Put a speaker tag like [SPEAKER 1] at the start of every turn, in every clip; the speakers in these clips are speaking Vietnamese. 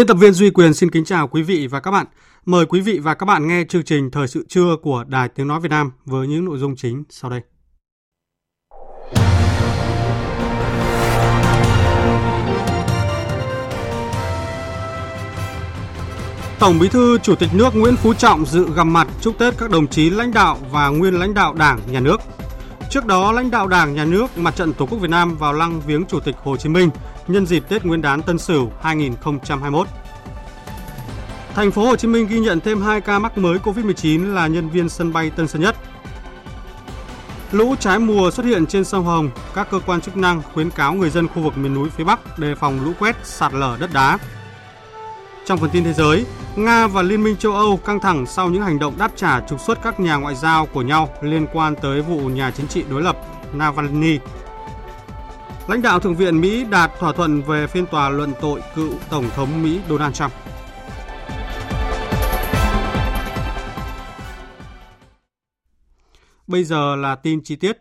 [SPEAKER 1] Biên tập viên Duy Quyền xin kính chào quý vị và các bạn. Mời quý vị và các bạn nghe chương trình Thời sự trưa của Đài Tiếng Nói Việt Nam với những nội dung chính sau đây. Tổng Bí thư Chủ tịch nước Nguyễn Phú Trọng dự gặp mặt chúc Tết các đồng chí lãnh đạo và nguyên lãnh đạo Đảng, Nhà nước. Trước đó, lãnh đạo Đảng, Nhà nước, Mặt trận Tổ quốc Việt Nam vào lăng viếng Chủ tịch Hồ Chí Minh nhân dịp Tết Nguyên đán Tân Sửu 2021. Thành phố Hồ Chí Minh ghi nhận thêm 2 ca mắc mới COVID-19 là nhân viên sân bay Tân Sơn Nhất. Lũ trái mùa xuất hiện trên sông Hồng, các cơ quan chức năng khuyến cáo người dân khu vực miền núi phía Bắc đề phòng lũ quét, sạt lở đất đá. Trong phần tin thế giới, Nga và Liên minh châu Âu căng thẳng sau những hành động đáp trả trục xuất các nhà ngoại giao của nhau liên quan tới vụ nhà chính trị đối lập Navalny Lãnh đạo Thượng viện Mỹ đạt thỏa thuận về phiên tòa luận tội cựu Tổng thống Mỹ Donald Trump. Bây giờ là tin chi tiết.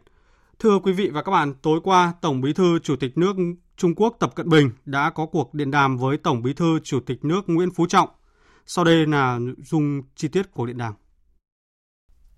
[SPEAKER 1] Thưa quý vị và các bạn, tối qua, Tổng Bí thư Chủ tịch nước Trung Quốc Tập Cận Bình đã có cuộc điện đàm với Tổng Bí thư Chủ tịch nước Nguyễn Phú Trọng. Sau đây là nội dung chi tiết của điện đàm.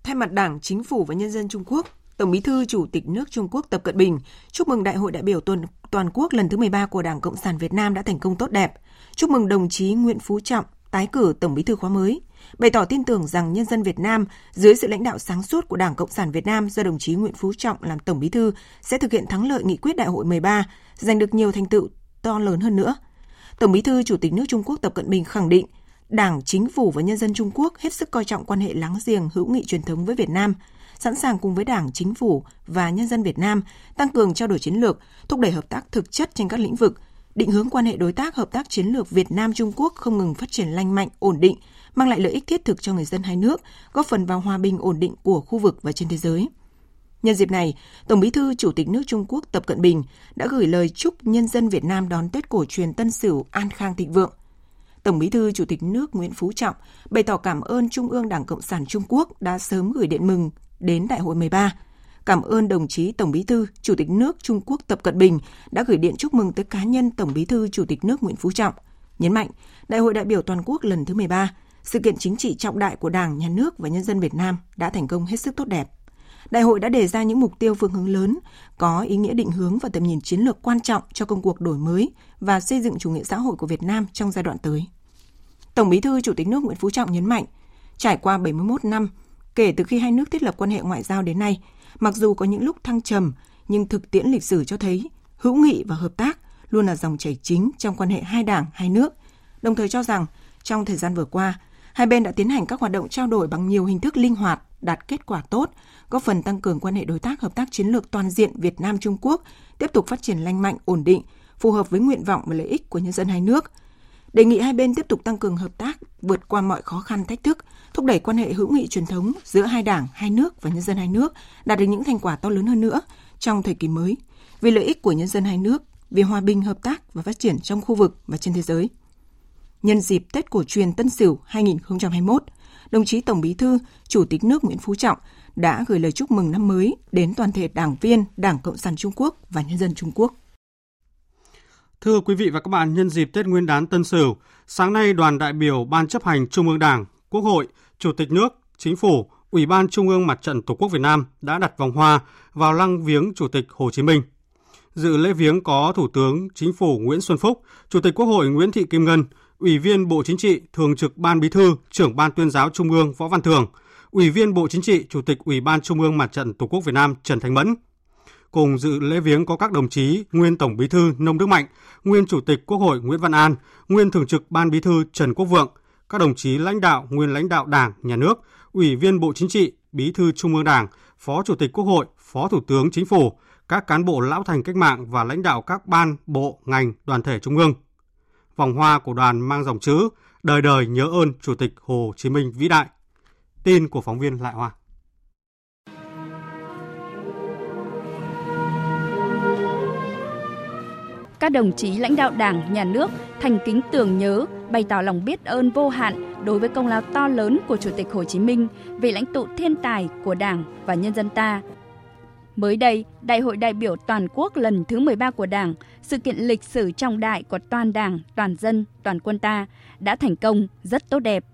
[SPEAKER 2] Thay mặt Đảng, Chính phủ và nhân dân Trung Quốc, Tổng Bí thư Chủ tịch nước Trung Quốc Tập Cận Bình chúc mừng Đại hội đại biểu tuần toàn quốc lần thứ 13 của Đảng Cộng sản Việt Nam đã thành công tốt đẹp. Chúc mừng đồng chí Nguyễn Phú Trọng tái cử Tổng Bí thư khóa mới, bày tỏ tin tưởng rằng nhân dân Việt Nam dưới sự lãnh đạo sáng suốt của Đảng Cộng sản Việt Nam do đồng chí Nguyễn Phú Trọng làm Tổng Bí thư sẽ thực hiện thắng lợi nghị quyết Đại hội 13, giành được nhiều thành tựu to lớn hơn nữa. Tổng Bí thư Chủ tịch nước Trung Quốc Tập Cận Bình khẳng định Đảng, Chính phủ và nhân dân Trung Quốc hết sức coi trọng quan hệ láng giềng hữu nghị truyền thống với Việt Nam – sẵn sàng cùng với Đảng, Chính phủ và nhân dân Việt Nam tăng cường trao đổi chiến lược, thúc đẩy hợp tác thực chất trên các lĩnh vực, định hướng quan hệ đối tác hợp tác chiến lược Việt Nam Trung Quốc không ngừng phát triển lành mạnh, ổn định, mang lại lợi ích thiết thực cho người dân hai nước, góp phần vào hòa bình ổn định của khu vực và trên thế giới. Nhân dịp này, Tổng Bí thư Chủ tịch nước Trung Quốc Tập Cận Bình đã gửi lời chúc nhân dân Việt Nam đón Tết cổ truyền Tân Sửu an khang thịnh vượng. Tổng Bí thư Chủ tịch nước Nguyễn Phú Trọng bày tỏ cảm ơn Trung ương Đảng Cộng sản Trung Quốc đã sớm gửi điện mừng đến Đại hội 13. Cảm ơn đồng chí Tổng Bí thư, Chủ tịch nước Trung Quốc Tập Cận Bình đã gửi điện chúc mừng tới cá nhân Tổng Bí thư, Chủ tịch nước Nguyễn Phú Trọng. Nhấn mạnh, Đại hội đại biểu toàn quốc lần thứ 13, sự kiện chính trị trọng đại của Đảng, Nhà nước và nhân dân Việt Nam đã thành công hết sức tốt đẹp. Đại hội đã đề ra những mục tiêu phương hướng lớn, có ý nghĩa định hướng và tầm nhìn chiến lược quan trọng cho công cuộc đổi mới và xây dựng chủ nghĩa xã hội của Việt Nam trong giai đoạn tới. Tổng Bí thư Chủ tịch nước Nguyễn Phú Trọng nhấn mạnh, trải qua 71 năm Kể từ khi hai nước thiết lập quan hệ ngoại giao đến nay, mặc dù có những lúc thăng trầm, nhưng thực tiễn lịch sử cho thấy hữu nghị và hợp tác luôn là dòng chảy chính trong quan hệ hai đảng, hai nước. Đồng thời cho rằng, trong thời gian vừa qua, hai bên đã tiến hành các hoạt động trao đổi bằng nhiều hình thức linh hoạt, đạt kết quả tốt, góp phần tăng cường quan hệ đối tác hợp tác chiến lược toàn diện Việt Nam Trung Quốc, tiếp tục phát triển lành mạnh, ổn định, phù hợp với nguyện vọng và lợi ích của nhân dân hai nước. Đề nghị hai bên tiếp tục tăng cường hợp tác, vượt qua mọi khó khăn thách thức, thúc đẩy quan hệ hữu nghị truyền thống giữa hai đảng, hai nước và nhân dân hai nước đạt được những thành quả to lớn hơn nữa trong thời kỳ mới, vì lợi ích của nhân dân hai nước, vì hòa bình, hợp tác và phát triển trong khu vực và trên thế giới. Nhân dịp Tết cổ truyền Tân Sửu 2021, đồng chí Tổng Bí thư, Chủ tịch nước Nguyễn Phú Trọng đã gửi lời chúc mừng năm mới đến toàn thể đảng viên Đảng Cộng sản Trung Quốc và nhân dân Trung Quốc.
[SPEAKER 1] Thưa quý vị và các bạn, nhân dịp Tết Nguyên đán Tân Sửu, sáng nay đoàn đại biểu Ban chấp hành Trung ương Đảng, Quốc hội, Chủ tịch nước, Chính phủ, Ủy ban Trung ương Mặt trận Tổ quốc Việt Nam đã đặt vòng hoa vào lăng viếng Chủ tịch Hồ Chí Minh. Dự lễ viếng có Thủ tướng Chính phủ Nguyễn Xuân Phúc, Chủ tịch Quốc hội Nguyễn Thị Kim Ngân, Ủy viên Bộ Chính trị, Thường trực Ban Bí thư, Trưởng Ban Tuyên giáo Trung ương Võ Văn Thường, Ủy viên Bộ Chính trị, Chủ tịch Ủy ban Trung ương Mặt trận Tổ quốc Việt Nam Trần Thanh Mẫn. Cùng dự lễ viếng có các đồng chí nguyên Tổng Bí thư Nông Đức Mạnh, nguyên Chủ tịch Quốc hội Nguyễn Văn An, nguyên Thường trực Ban Bí thư Trần Quốc Vượng, các đồng chí lãnh đạo, nguyên lãnh đạo Đảng, Nhà nước, Ủy viên Bộ Chính trị, Bí thư Trung ương Đảng, Phó Chủ tịch Quốc hội, Phó Thủ tướng Chính phủ, các cán bộ lão thành cách mạng và lãnh đạo các ban, bộ, ngành, đoàn thể trung ương. Vòng hoa của đoàn mang dòng chữ Đời đời nhớ ơn Chủ tịch Hồ Chí Minh vĩ đại. Tin của phóng viên Lại Hoa.
[SPEAKER 3] Các đồng chí lãnh đạo Đảng, Nhà nước thành kính tưởng nhớ, bày tỏ lòng biết ơn vô hạn đối với công lao to lớn của Chủ tịch Hồ Chí Minh, vị lãnh tụ thiên tài của Đảng và nhân dân ta. Mới đây, Đại hội đại biểu toàn quốc lần thứ 13 của Đảng, sự kiện lịch sử trọng đại của toàn Đảng, toàn dân, toàn quân ta đã thành công rất tốt đẹp.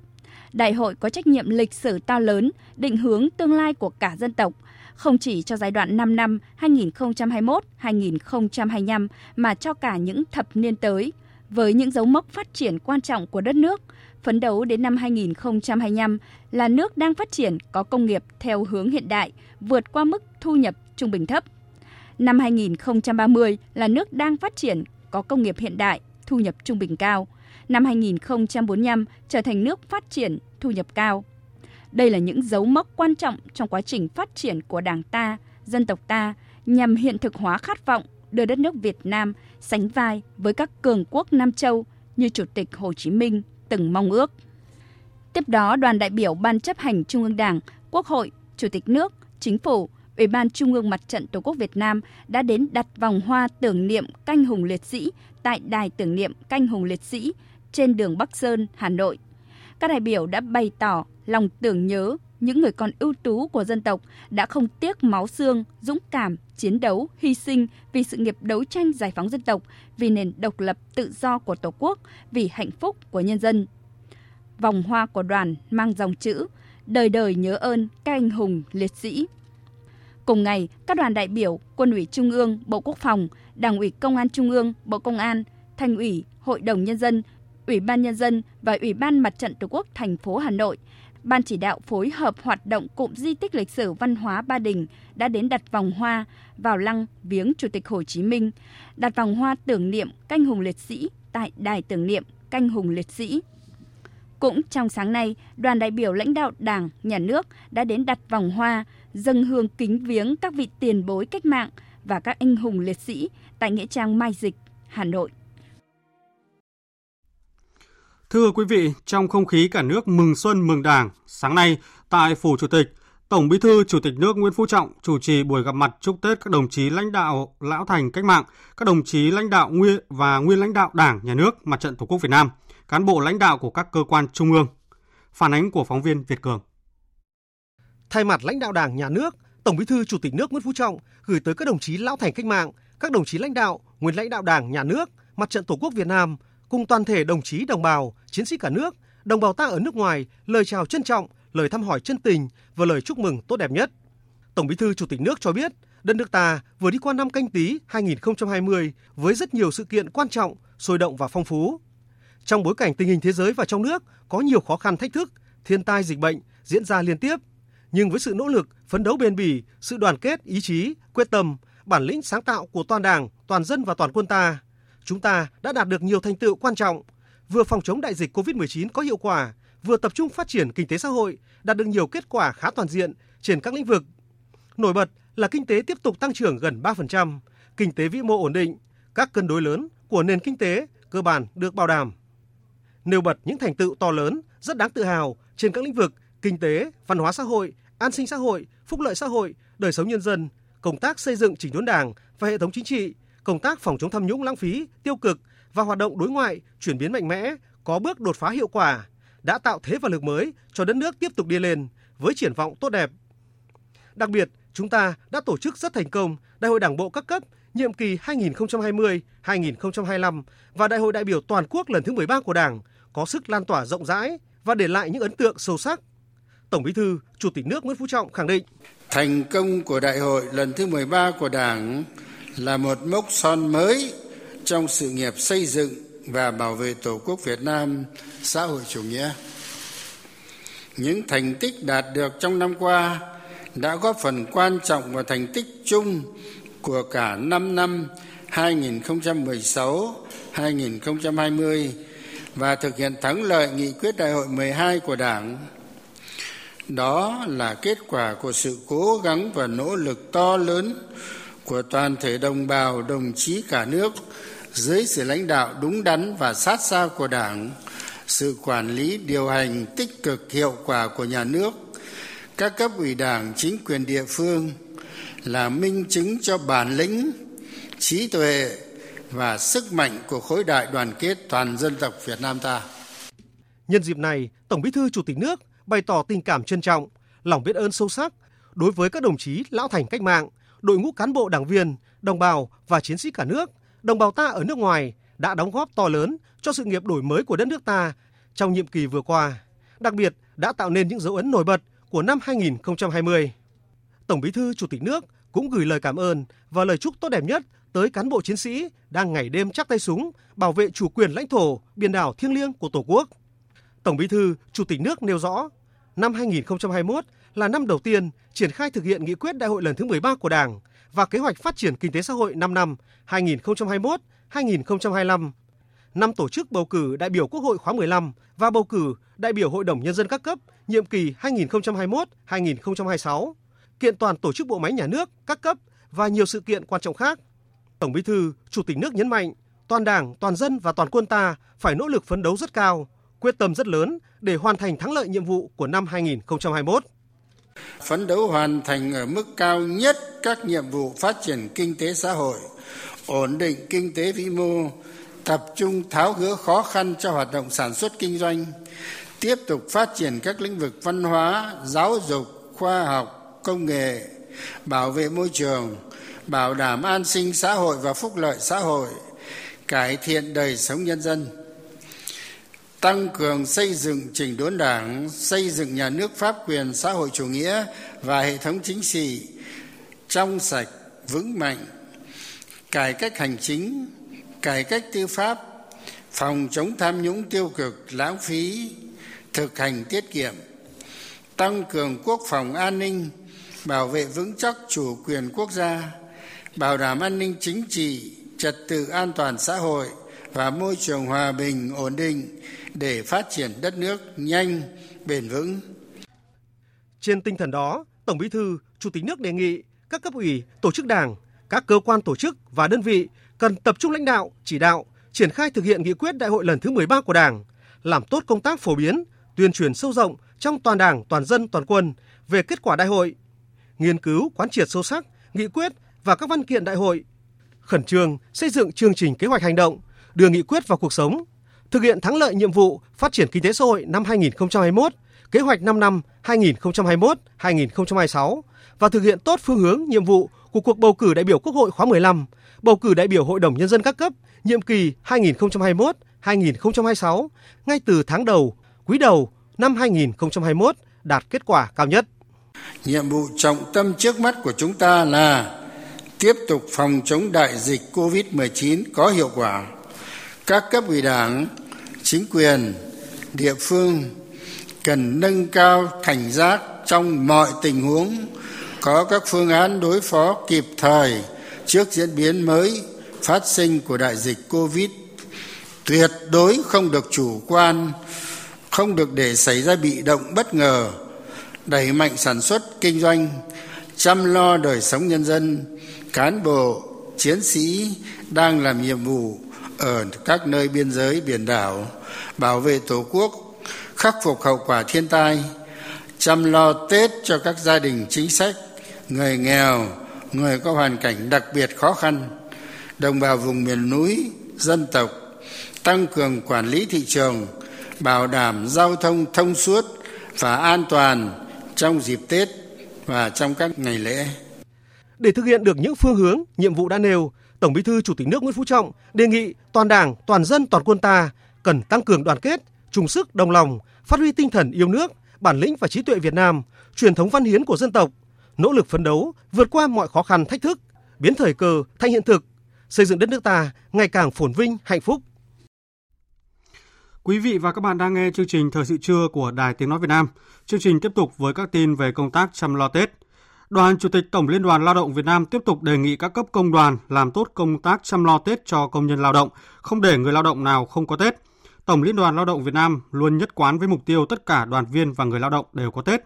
[SPEAKER 3] Đại hội có trách nhiệm lịch sử to lớn, định hướng tương lai của cả dân tộc, không chỉ cho giai đoạn 5 năm 2021-2025 mà cho cả những thập niên tới. Với những dấu mốc phát triển quan trọng của đất nước, phấn đấu đến năm 2025 là nước đang phát triển có công nghiệp theo hướng hiện đại, vượt qua mức thu nhập trung bình thấp. Năm 2030 là nước đang phát triển có công nghiệp hiện đại, thu nhập trung bình cao. Năm 2045 trở thành nước phát triển thu nhập cao. Đây là những dấu mốc quan trọng trong quá trình phát triển của Đảng ta, dân tộc ta nhằm hiện thực hóa khát vọng đưa đất nước Việt Nam sánh vai với các cường quốc Nam Châu như Chủ tịch Hồ Chí Minh từng mong ước. Tiếp đó, đoàn đại biểu Ban chấp hành Trung ương Đảng, Quốc hội, Chủ tịch nước, Chính phủ, Ủy ban Trung ương Mặt trận Tổ quốc Việt Nam đã đến đặt vòng hoa tưởng niệm canh hùng liệt sĩ tại đài tưởng niệm canh hùng liệt sĩ trên đường Bắc Sơn, Hà Nội. Các đại biểu đã bày tỏ lòng tưởng nhớ những người con ưu tú của dân tộc đã không tiếc máu xương, dũng cảm, chiến đấu, hy sinh vì sự nghiệp đấu tranh giải phóng dân tộc, vì nền độc lập tự do của Tổ quốc, vì hạnh phúc của nhân dân. Vòng hoa của đoàn mang dòng chữ Đời đời nhớ ơn các anh hùng liệt sĩ. Cùng ngày, các đoàn đại biểu Quân ủy Trung ương, Bộ Quốc phòng, Đảng ủy Công an Trung ương, Bộ Công an, Thành ủy, Hội đồng Nhân dân, Ủy ban Nhân dân và Ủy ban Mặt trận Tổ quốc thành phố Hà Nội Ban chỉ đạo phối hợp hoạt động cụm di tích lịch sử văn hóa Ba Đình đã đến đặt vòng hoa vào lăng viếng Chủ tịch Hồ Chí Minh, đặt vòng hoa tưởng niệm canh hùng liệt sĩ tại đài tưởng niệm canh hùng liệt sĩ. Cũng trong sáng nay, đoàn đại biểu lãnh đạo Đảng, Nhà nước đã đến đặt vòng hoa, dâng hương kính viếng các vị tiền bối cách mạng và các anh hùng liệt sĩ tại Nghĩa trang Mai Dịch, Hà Nội.
[SPEAKER 1] Thưa quý vị, trong không khí cả nước mừng xuân mừng Đảng, sáng nay tại Phủ Chủ tịch, Tổng Bí thư Chủ tịch nước Nguyễn Phú Trọng chủ trì buổi gặp mặt chúc Tết các đồng chí lãnh đạo lão thành cách mạng, các đồng chí lãnh đạo nguyên và nguyên lãnh đạo Đảng, Nhà nước, Mặt trận Tổ quốc Việt Nam, cán bộ lãnh đạo của các cơ quan trung ương. Phản ánh của phóng viên Việt Cường.
[SPEAKER 4] Thay mặt lãnh đạo Đảng, Nhà nước, Tổng Bí thư Chủ tịch nước Nguyễn Phú Trọng gửi tới các đồng chí lão thành cách mạng, các đồng chí lãnh đạo, nguyên lãnh đạo Đảng, Nhà nước, Mặt trận Tổ quốc Việt Nam cùng toàn thể đồng chí đồng bào, chiến sĩ cả nước, đồng bào ta ở nước ngoài lời chào trân trọng, lời thăm hỏi chân tình và lời chúc mừng tốt đẹp nhất. Tổng Bí thư Chủ tịch nước cho biết, đất nước ta vừa đi qua năm canh tí 2020 với rất nhiều sự kiện quan trọng, sôi động và phong phú. Trong bối cảnh tình hình thế giới và trong nước có nhiều khó khăn thách thức, thiên tai dịch bệnh diễn ra liên tiếp, nhưng với sự nỗ lực, phấn đấu bền bỉ, sự đoàn kết, ý chí, quyết tâm, bản lĩnh sáng tạo của toàn Đảng, toàn dân và toàn quân ta, chúng ta đã đạt được nhiều thành tựu quan trọng, vừa phòng chống đại dịch COVID-19 có hiệu quả, vừa tập trung phát triển kinh tế xã hội, đạt được nhiều kết quả khá toàn diện trên các lĩnh vực. Nổi bật là kinh tế tiếp tục tăng trưởng gần 3%, kinh tế vĩ mô ổn định, các cân đối lớn của nền kinh tế cơ bản được bảo đảm. Nêu bật những thành tựu to lớn rất đáng tự hào trên các lĩnh vực kinh tế, văn hóa xã hội, an sinh xã hội, phúc lợi xã hội, đời sống nhân dân, công tác xây dựng chỉnh đốn đảng và hệ thống chính trị, công tác phòng chống tham nhũng lãng phí, tiêu cực và hoạt động đối ngoại chuyển biến mạnh mẽ, có bước đột phá hiệu quả, đã tạo thế và lực mới cho đất nước tiếp tục đi lên với triển vọng tốt đẹp. Đặc biệt, chúng ta đã tổ chức rất thành công Đại hội Đảng bộ các cấp nhiệm kỳ 2020-2025 và Đại hội đại biểu toàn quốc lần thứ 13 của Đảng có sức lan tỏa rộng rãi và để lại những ấn tượng sâu sắc. Tổng Bí thư, Chủ tịch nước Nguyễn Phú Trọng khẳng định:
[SPEAKER 5] Thành công của Đại hội lần thứ 13 của Đảng là một mốc son mới trong sự nghiệp xây dựng và bảo vệ Tổ quốc Việt Nam xã hội chủ nghĩa. Những thành tích đạt được trong năm qua đã góp phần quan trọng vào thành tích chung của cả 5 năm 2016-2020 và thực hiện thắng lợi nghị quyết đại hội 12 của Đảng. Đó là kết quả của sự cố gắng và nỗ lực to lớn của toàn thể đồng bào, đồng chí cả nước dưới sự lãnh đạo đúng đắn và sát sao của Đảng, sự quản lý điều hành tích cực hiệu quả của nhà nước, các cấp ủy Đảng, chính quyền địa phương là minh chứng cho bản lĩnh, trí tuệ và sức mạnh của khối đại đoàn kết toàn dân tộc Việt Nam ta.
[SPEAKER 4] Nhân dịp này, Tổng Bí thư Chủ tịch nước bày tỏ tình cảm trân trọng, lòng biết ơn sâu sắc đối với các đồng chí lão thành cách mạng, đội ngũ cán bộ đảng viên, đồng bào và chiến sĩ cả nước, đồng bào ta ở nước ngoài đã đóng góp to lớn cho sự nghiệp đổi mới của đất nước ta trong nhiệm kỳ vừa qua, đặc biệt đã tạo nên những dấu ấn nổi bật của năm 2020. Tổng Bí thư Chủ tịch nước cũng gửi lời cảm ơn và lời chúc tốt đẹp nhất tới cán bộ chiến sĩ đang ngày đêm chắc tay súng bảo vệ chủ quyền lãnh thổ, biển đảo thiêng liêng của Tổ quốc. Tổng Bí thư, Chủ tịch nước nêu rõ, năm 2021 là năm đầu tiên triển khai thực hiện nghị quyết đại hội lần thứ 13 của Đảng và kế hoạch phát triển kinh tế xã hội 5 năm 2021-2025. Năm tổ chức bầu cử đại biểu Quốc hội khóa 15 và bầu cử đại biểu Hội đồng Nhân dân các cấp nhiệm kỳ 2021-2026, kiện toàn tổ chức bộ máy nhà nước các cấp và nhiều sự kiện quan trọng khác. Tổng Bí thư, Chủ tịch nước nhấn mạnh, toàn Đảng, toàn dân và toàn quân ta phải nỗ lực phấn đấu rất cao, quyết tâm rất lớn để hoàn thành thắng lợi nhiệm vụ của năm 2021.
[SPEAKER 5] Phấn đấu hoàn thành ở mức cao nhất các nhiệm vụ phát triển kinh tế xã hội, ổn định kinh tế vĩ mô, tập trung tháo gỡ khó khăn cho hoạt động sản xuất kinh doanh, tiếp tục phát triển các lĩnh vực văn hóa, giáo dục, khoa học, công nghệ, bảo vệ môi trường, bảo đảm an sinh xã hội và phúc lợi xã hội, cải thiện đời sống nhân dân tăng cường xây dựng chỉnh đốn đảng, xây dựng nhà nước pháp quyền xã hội chủ nghĩa và hệ thống chính trị trong sạch, vững mạnh, cải cách hành chính, cải cách tư pháp, phòng chống tham nhũng tiêu cực, lãng phí, thực hành tiết kiệm, tăng cường quốc phòng an ninh, bảo vệ vững chắc chủ quyền quốc gia, bảo đảm an ninh chính trị, trật tự an toàn xã hội và môi trường hòa bình, ổn định để phát triển đất nước nhanh, bền vững.
[SPEAKER 4] Trên tinh thần đó, Tổng Bí thư, Chủ tịch nước đề nghị các cấp ủy, tổ chức đảng, các cơ quan tổ chức và đơn vị cần tập trung lãnh đạo, chỉ đạo, triển khai thực hiện nghị quyết đại hội lần thứ 13 của Đảng, làm tốt công tác phổ biến, tuyên truyền sâu rộng trong toàn Đảng, toàn dân, toàn quân về kết quả đại hội, nghiên cứu quán triệt sâu sắc nghị quyết và các văn kiện đại hội, khẩn trương xây dựng chương trình kế hoạch hành động, đưa nghị quyết vào cuộc sống, thực hiện thắng lợi nhiệm vụ phát triển kinh tế xã hội năm 2021, kế hoạch 5 năm 2021-2026 và thực hiện tốt phương hướng nhiệm vụ của cuộc bầu cử đại biểu Quốc hội khóa 15, bầu cử đại biểu Hội đồng Nhân dân các cấp nhiệm kỳ 2021-2026 ngay từ tháng đầu, quý đầu năm 2021 đạt kết quả cao nhất.
[SPEAKER 5] Nhiệm vụ trọng tâm trước mắt của chúng ta là tiếp tục phòng chống đại dịch COVID-19 có hiệu quả các cấp ủy đảng, chính quyền, địa phương cần nâng cao cảnh giác trong mọi tình huống, có các phương án đối phó kịp thời trước diễn biến mới phát sinh của đại dịch covid. Tuyệt đối không được chủ quan, không được để xảy ra bị động bất ngờ, đẩy mạnh sản xuất, kinh doanh, chăm lo đời sống nhân dân, cán bộ, chiến sĩ đang làm nhiệm vụ ở các nơi biên giới, biển đảo, bảo vệ tổ quốc, khắc phục hậu quả thiên tai, chăm lo tết cho các gia đình chính sách, người nghèo, người có hoàn cảnh đặc biệt khó khăn, đồng bào vùng miền núi, dân tộc, tăng cường quản lý thị trường, bảo đảm giao thông thông suốt và an toàn trong dịp tết và trong các ngày lễ.
[SPEAKER 4] Để thực hiện được những phương hướng, nhiệm vụ đã nêu Tổng Bí thư Chủ tịch nước Nguyễn Phú Trọng đề nghị toàn Đảng, toàn dân, toàn quân ta cần tăng cường đoàn kết, chung sức đồng lòng, phát huy tinh thần yêu nước, bản lĩnh và trí tuệ Việt Nam, truyền thống văn hiến của dân tộc, nỗ lực phấn đấu vượt qua mọi khó khăn thách thức, biến thời cơ thành hiện thực, xây dựng đất nước ta ngày càng phồn vinh, hạnh phúc.
[SPEAKER 1] Quý vị và các bạn đang nghe chương trình Thời sự trưa của Đài Tiếng Nói Việt Nam. Chương trình tiếp tục với các tin về công tác chăm lo Tết. Đoàn Chủ tịch Tổng Liên đoàn Lao động Việt Nam tiếp tục đề nghị các cấp công đoàn làm tốt công tác chăm lo Tết cho công nhân lao động, không để người lao động nào không có Tết. Tổng Liên đoàn Lao động Việt Nam luôn nhất quán với mục tiêu tất cả đoàn viên và người lao động đều có Tết.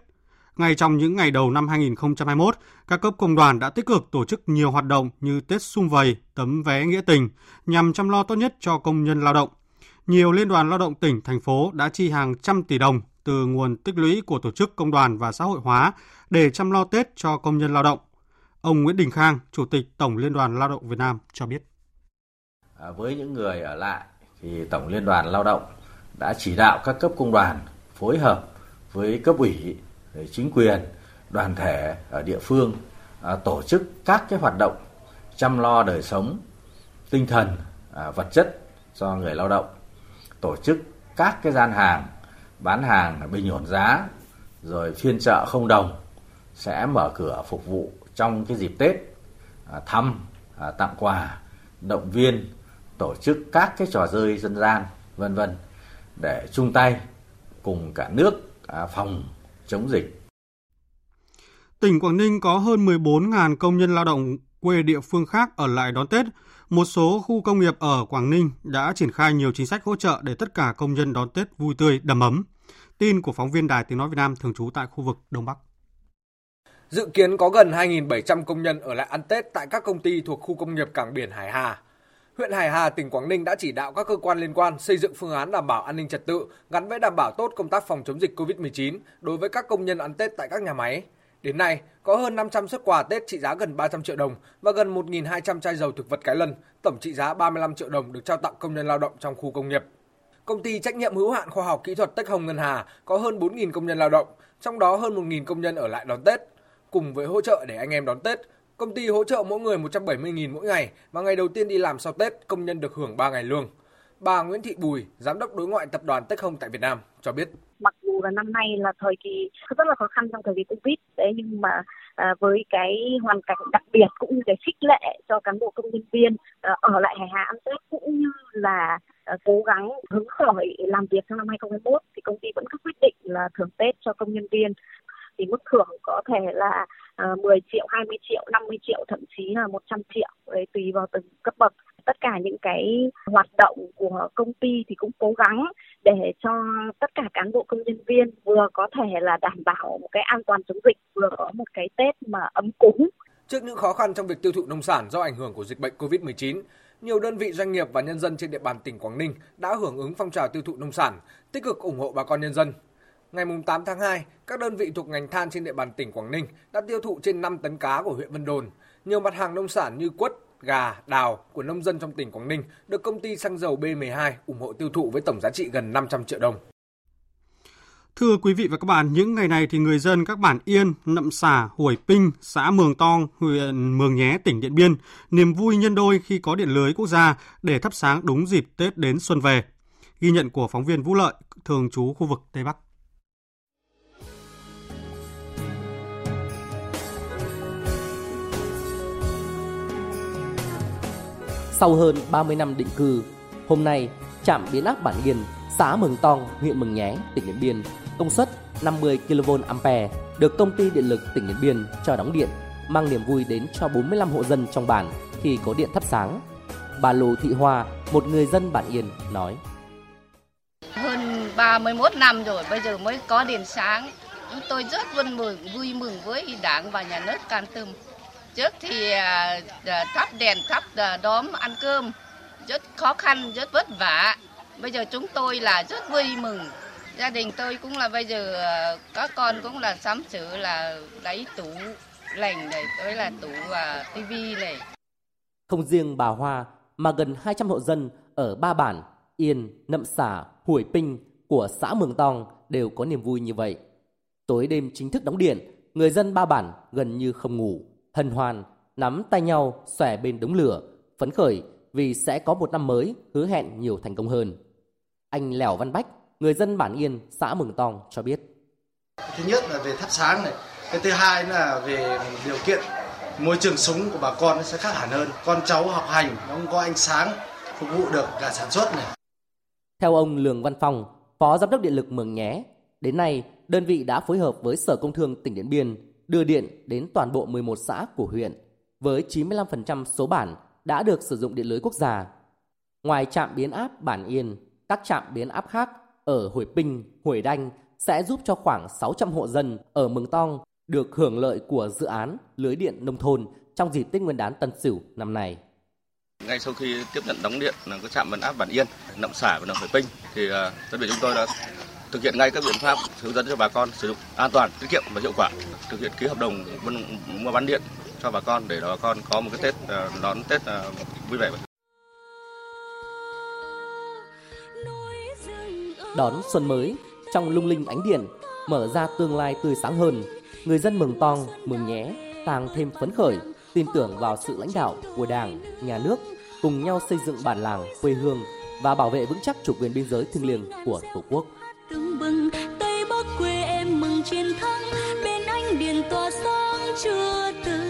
[SPEAKER 1] Ngay trong những ngày đầu năm 2021, các cấp công đoàn đã tích cực tổ chức nhiều hoạt động như Tết xung vầy, tấm vé nghĩa tình nhằm chăm lo tốt nhất cho công nhân lao động. Nhiều liên đoàn lao động tỉnh, thành phố đã chi hàng trăm tỷ đồng từ nguồn tích lũy của tổ chức công đoàn và xã hội hóa để chăm lo Tết cho công nhân lao động. Ông Nguyễn Đình Khang, Chủ tịch Tổng Liên đoàn Lao động Việt Nam cho biết.
[SPEAKER 6] À, với những người ở lại thì Tổng Liên đoàn Lao động đã chỉ đạo các cấp công đoàn phối hợp với cấp ủy, chính quyền, đoàn thể ở địa phương à, tổ chức các cái hoạt động chăm lo đời sống, tinh thần, à, vật chất cho người lao động, tổ chức các cái gian hàng bán hàng bình ổn giá, rồi phiên chợ không đồng sẽ mở cửa phục vụ trong cái dịp Tết, à, thăm, à, tặng quà, động viên tổ chức các cái trò chơi dân gian vân vân để chung tay cùng cả nước à, phòng chống dịch.
[SPEAKER 1] Tỉnh Quảng Ninh có hơn 14.000 công nhân lao động quê địa phương khác ở lại đón Tết. Một số khu công nghiệp ở Quảng Ninh đã triển khai nhiều chính sách hỗ trợ để tất cả công nhân đón Tết vui tươi, đầm ấm. Tin của phóng viên Đài Tiếng Nói Việt Nam thường trú tại khu vực Đông Bắc.
[SPEAKER 7] Dự kiến có gần 2.700 công nhân ở lại ăn Tết tại các công ty thuộc khu công nghiệp cảng biển Hải Hà huyện Hải Hà, tỉnh Quảng Ninh đã chỉ đạo các cơ quan liên quan xây dựng phương án đảm bảo an ninh trật tự gắn với đảm bảo tốt công tác phòng chống dịch COVID-19 đối với các công nhân ăn Tết tại các nhà máy. Đến nay, có hơn 500 xuất quà Tết trị giá gần 300 triệu đồng và gần 1.200 chai dầu thực vật cái lân tổng trị giá 35 triệu đồng được trao tặng công nhân lao động trong khu công nghiệp. Công ty trách nhiệm hữu hạn khoa học kỹ thuật Tech Hồng Ngân Hà có hơn 4.000 công nhân lao động, trong đó hơn 1.000 công nhân ở lại đón Tết. Cùng với hỗ trợ để anh em đón Tết, Công ty hỗ trợ mỗi người 170.000 mỗi ngày và ngày đầu tiên đi làm sau Tết, công nhân được hưởng 3 ngày lương. Bà Nguyễn Thị Bùi, giám đốc đối ngoại tập đoàn Tech Home tại Việt Nam cho biết.
[SPEAKER 8] Mặc dù là năm nay là thời kỳ rất là khó khăn trong thời kỳ Covid, đấy nhưng mà à, với cái hoàn cảnh đặc biệt cũng như cái khích lệ cho cán bộ công nhân viên à, ở lại Hải Hà ăn Tết cũng như là à, cố gắng hứng khởi làm việc trong năm 2021 thì công ty vẫn có quyết định là thưởng Tết cho công nhân viên thì mức thưởng có thể là à, 10 triệu, 20 triệu, 50 triệu, thậm chí là 100 triệu, đấy, tùy vào từng cấp bậc. Tất cả những cái hoạt động của công ty thì cũng cố gắng để cho tất cả cán bộ công nhân viên vừa có thể là đảm bảo một cái an toàn chống dịch, vừa có một cái Tết mà ấm cúng.
[SPEAKER 7] Trước những khó khăn trong việc tiêu thụ nông sản do ảnh hưởng của dịch bệnh COVID-19, nhiều đơn vị doanh nghiệp và nhân dân trên địa bàn tỉnh Quảng Ninh đã hưởng ứng phong trào tiêu thụ nông sản, tích cực ủng hộ bà con nhân dân Ngày 8 tháng 2, các đơn vị thuộc ngành than trên địa bàn tỉnh Quảng Ninh đã tiêu thụ trên 5 tấn cá của huyện Vân Đồn. Nhiều mặt hàng nông sản như quất, gà, đào của nông dân trong tỉnh Quảng Ninh được công ty xăng dầu B12 ủng hộ tiêu thụ với tổng giá trị gần 500 triệu đồng.
[SPEAKER 1] Thưa quý vị và các bạn, những ngày này thì người dân các bản Yên, Nậm Xả, Huổi Pinh, xã Mường Tong, huyện Mường Nhé, tỉnh Điện Biên, niềm vui nhân đôi khi có điện lưới quốc gia để thắp sáng đúng dịp Tết đến xuân về. Ghi nhận của phóng viên Vũ Lợi, thường trú khu vực Tây Bắc.
[SPEAKER 9] Sau hơn 30 năm định cư, hôm nay trạm biến áp Bản Yên, xã Mường Tong, huyện Mường Nhé, tỉnh Điện Biên, công suất 50 kV ampere được công ty điện lực tỉnh Điện Biên cho đóng điện, mang niềm vui đến cho 45 hộ dân trong bản khi có điện thắp sáng. Bà Lù Thị Hoa, một người dân Bản Yên nói:
[SPEAKER 10] Hơn 31 năm rồi bây giờ mới có điện sáng. Chúng tôi rất vui mừng, vui mừng với Đảng và nhà nước can tâm Trước thì à, à, thắp đèn, thắp à, đóm ăn cơm rất khó khăn, rất vất vả. Bây giờ chúng tôi là rất vui mừng. Gia đình tôi cũng là bây giờ các con cũng là sắm sửa là lấy tủ lành này, tới là tủ và tivi này.
[SPEAKER 9] Không riêng bà Hoa mà gần 200 hộ dân ở ba bản Yên, Nậm Xả, Hủy Pinh của xã Mường Tong đều có niềm vui như vậy. Tối đêm chính thức đóng điện, người dân ba bản gần như không ngủ hân hoan, nắm tay nhau xòe bên đống lửa, phấn khởi vì sẽ có một năm mới hứa hẹn nhiều thành công hơn. Anh Lẻo Văn Bách, người dân bản Yên, xã Mường Tong cho biết.
[SPEAKER 11] Thứ nhất là về thắp sáng này, cái thứ hai là về điều kiện môi trường sống của bà con sẽ khác hẳn hơn. Con cháu học hành nó không có ánh sáng phục vụ được cả sản xuất này.
[SPEAKER 9] Theo ông Lường Văn Phong, Phó Giám đốc Điện lực Mường Nhé, đến nay đơn vị đã phối hợp với Sở Công Thương tỉnh Điện Biên đưa điện đến toàn bộ 11 xã của huyện, với 95% số bản đã được sử dụng điện lưới quốc gia. Ngoài trạm biến áp Bản Yên, các trạm biến áp khác ở Hồi Pinh, Hồi Đanh sẽ giúp cho khoảng 600 hộ dân ở Mường Tong được hưởng lợi của dự án lưới điện nông thôn trong dịp Tết Nguyên đán Tân Sửu năm nay.
[SPEAKER 12] Ngay sau khi tiếp nhận đóng điện là có trạm biến áp Bản Yên, Nậm Xả và Nậm Hồi Pinh thì à, đơn vị chúng tôi đã thực hiện ngay các biện pháp hướng dẫn cho bà con sử dụng an toàn, tiết kiệm và hiệu quả, thực hiện ký hợp đồng mua bán điện cho bà con để bà con có một cái Tết ờ, đón Tết ờ, vui vẻ.
[SPEAKER 9] Đón xuân mới trong lung linh ánh điện, mở ra tương lai tươi sáng hơn, người dân mừng tong, mừng nhé, càng thêm phấn khởi, tin tưởng vào sự lãnh đạo của Đảng, Nhà nước, cùng nhau xây dựng bản làng, quê hương và bảo vệ vững chắc chủ quyền biên giới thiêng liêng của Tổ quốc.
[SPEAKER 13] Tưng bừng Tây Bắc quê em mừng chiến thắng, bên anh điện tỏa sáng chưa từng.